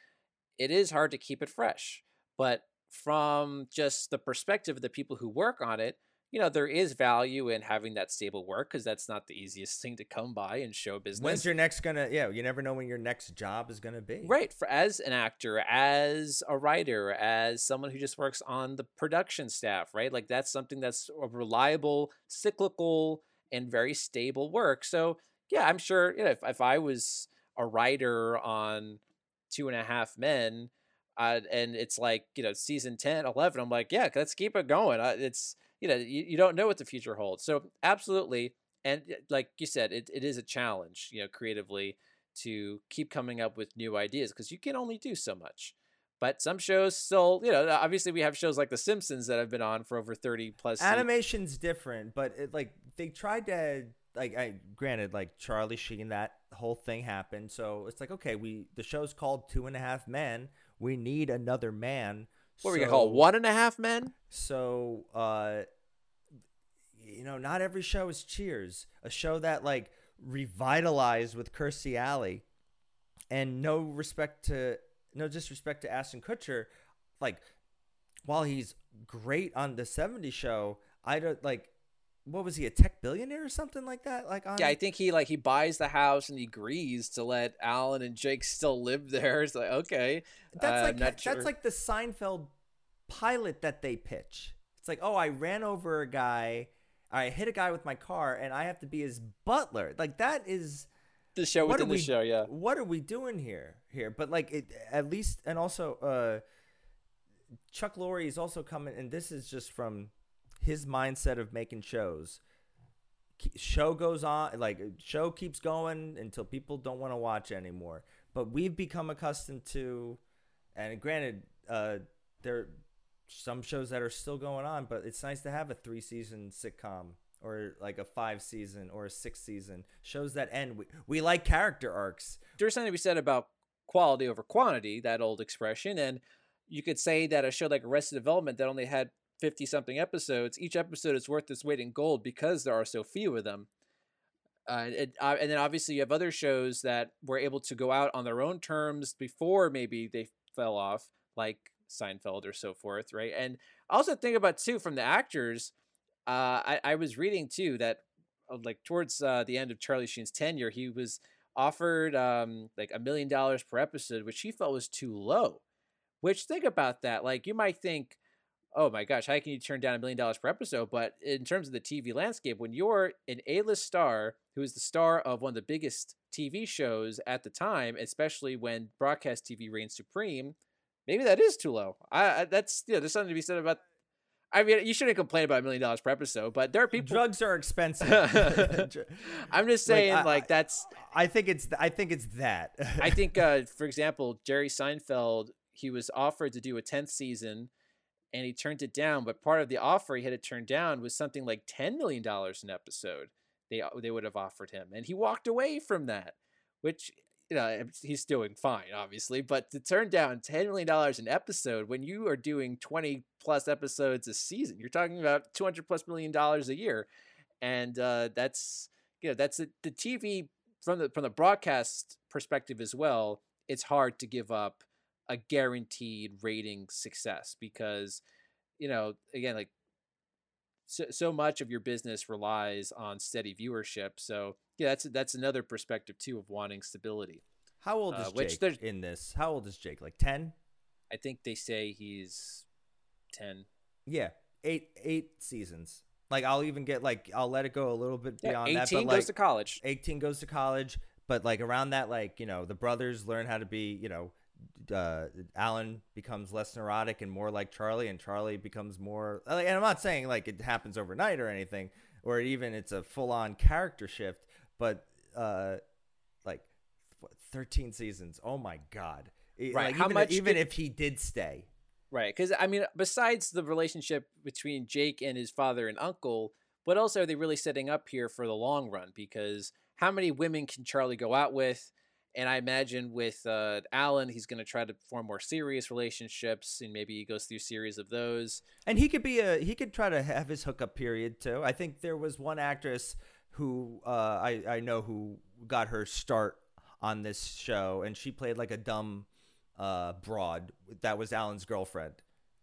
it is hard to keep it fresh. But from just the perspective of the people who work on it, you know, there is value in having that stable work because that's not the easiest thing to come by in show business. When's your next gonna? Yeah, you never know when your next job is gonna be. Right. For as an actor, as a writer, as someone who just works on the production staff, right? Like that's something that's a reliable, cyclical, and very stable work. So yeah, I'm sure you know, if, if I was a writer on Two and a Half Men, and it's like you know season 10, 11, I'm like, yeah, let's keep it going. It's you know you, you don't know what the future holds. So absolutely, and uh, like you said, it, it is a challenge, you know, creatively to keep coming up with new ideas because you can only do so much. But some shows still, you know, obviously we have shows like The Simpsons that have been on for over 30 plus Animation's different, but it, like they tried to like I granted like Charlie Sheen that whole thing happened, so it's like okay, we the show's called Two and a Half Men. We need another man. What are we gonna call it, One and a Half Men? So, uh, you know, not every show is Cheers. A show that like revitalized with Kirstie Alley, and no respect to no disrespect to Ashton Kutcher, like while he's great on the '70s show, I don't like. What was he a tech billionaire or something like that? Like on Yeah, I think he like he buys the house and he agrees to let Alan and Jake still live there. It's like okay, That's uh, like I'm sure. that's like the Seinfeld pilot that they pitch. It's like, oh, I ran over a guy, I hit a guy with my car, and I have to be his butler. Like that is the show within the we- show. Yeah, What are we doing here? Here, but like it at least, and also, uh, Chuck Lorre is also coming, and this is just from his mindset of making shows. Show goes on, like show keeps going until people don't want to watch anymore. But we've become accustomed to, and granted, uh, there are some shows that are still going on, but it's nice to have a three season sitcom or like a five season or a six season shows that end. We, we like character arcs. there's something to be said about quality over quantity, that old expression. And you could say that a show like Arrested Development that only had 50 something episodes, each episode is worth its weight in gold because there are so few of them. Uh, it, uh, and then obviously you have other shows that were able to go out on their own terms before maybe they fell off, like Seinfeld or so forth, right? And also think about too from the actors. Uh, I, I was reading too that uh, like towards uh, the end of Charlie Sheen's tenure, he was offered um, like a million dollars per episode, which he felt was too low. Which think about that. Like you might think, oh my gosh, how can you turn down a million dollars per episode? But in terms of the TV landscape, when you're an A-list star who is the star of one of the biggest TV shows at the time, especially when broadcast TV reigns supreme, maybe that is too low. I, I that's you know, there's something to be said about. I mean, you shouldn't complain about a million dollars per episode, but there are people. Drugs are expensive. I'm just Like, saying, I- like that's. I think it's I think it's that. I think, uh, for example, Jerry Seinfeld, he was offered to do a tenth season, and he turned it down. But part of the offer he had to turn down was something like ten million dollars an episode. They they would have offered him, and he walked away from that, which you know he's doing fine, obviously. But to turn down ten million dollars an episode when you are doing twenty plus episodes a season, you're talking about two hundred plus million dollars a year, and uh, that's you know that's the, the TV from the from the broadcast perspective as well. It's hard to give up a guaranteed rating success because you know again like so, so much of your business relies on steady viewership so yeah that's that's another perspective too of wanting stability How old Uh, is which Jake in this? How old is Jake? Like ten? i think they say he's 10 Yeah, eight eight seasons. Like I'll even get like I'll let it go a little bit Yeah, beyond 18 that. But goes like, to college 18 goes to college, but like around that, like you know, the brothers learn how to be. You know, uh, Alan becomes less neurotic and more like Charlie, and Charlie becomes more. And I'm not saying like it happens overnight or anything, or even it's a full on character shift, but uh, like 13 seasons. Oh my god! Right, Like, how even, much even did- if he did stay, Right, because I mean, besides the relationship between Jake and his father and uncle, what else are they really setting up here for the long run? Because how many women can Charlie go out with? And I imagine with uh, Alan, he's going to try to form more serious relationships, and maybe he goes through a series of those. and he could be a he could try to have his hookup period too. I think there was one actress who uh, I I know who got her start on this show, and she played like a dumb uh, broad that was Alan's girlfriend.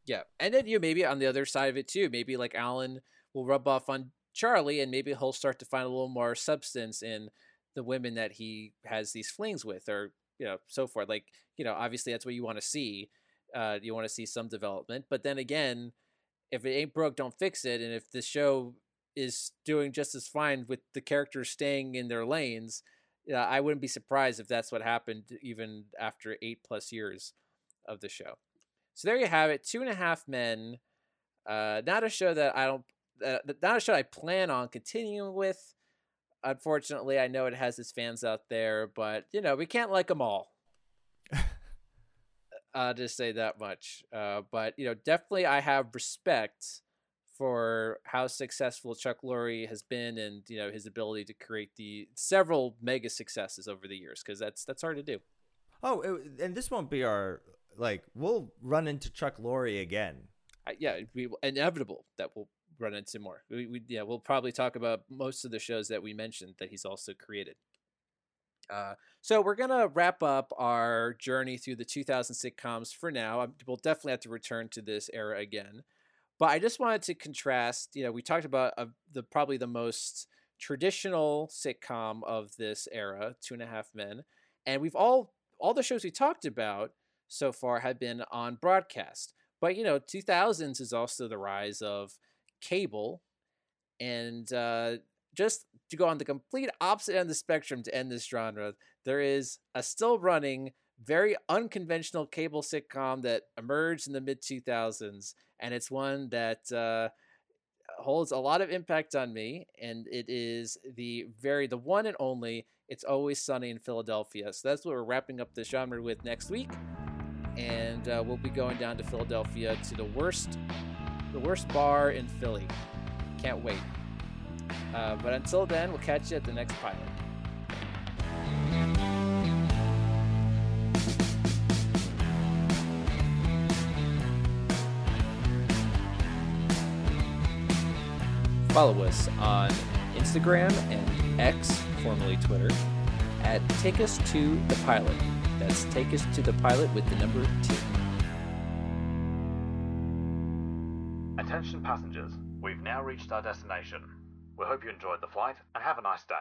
Yeah, and then you know, maybe on the other side of it too, maybe like Alan will rub off on Charlie, and maybe he'll start to find a little more substance in the women that he has these flings with, or you know, so forth. Like you know, obviously that's what you want to see. Uh, you want to see some development, but then again, if it ain't broke, don't fix it. And if the show is doing just as fine with the characters staying in their lanes, yeah, I wouldn't be surprised if that's what happened even after eight plus years of the show. So there you have it, Two and a Half Men. Uh, not a show that I don't, uh, not a show I plan on continuing with. Unfortunately, I know it has its fans out there, but you know we can't like them all. I'll just say that much. Uh, but you know, definitely, I have respect for how successful Chuck Lorre has been, and you know his ability to create the several mega successes over the years, because that's that's hard to do. Oh, it, and this won't be our like we'll run into Chuck Lorre again. I, yeah, it'd be inevitable that we'll run into more. We, we, yeah, we'll probably talk about most of the shows that we mentioned that he's also created. Uh, so we're gonna wrap up our journey through the 2000 sitcoms for now. Um, We'll definitely have to return to this era again, but I just wanted to contrast. You know, we talked about uh, the probably the most traditional sitcom of this era, Two and a Half Men, and we've all all the shows we talked about so far have been on broadcast. But you know, 2000s is also the rise of cable, and uh, just to go on the complete opposite end of the spectrum to end this genre, there is a still running, very unconventional cable sitcom that emerged in the mid 2000s, and it's one that uh, holds a lot of impact on me, and it is the very the one and only. It's always sunny in Philadelphia. So that's what we're wrapping up the genre with next week and uh, we'll be going down to Philadelphia to the worst, the worst bar in Philly. Can't wait. Uh, but until then, we'll catch you at the next pilot. Follow us on Instagram and X, formerly Twitter, at Take Us to the Pilot. That's Take Us to the Pilot with the number two. Passengers, we've now reached our destination. We hope you enjoyed the flight and have a nice day.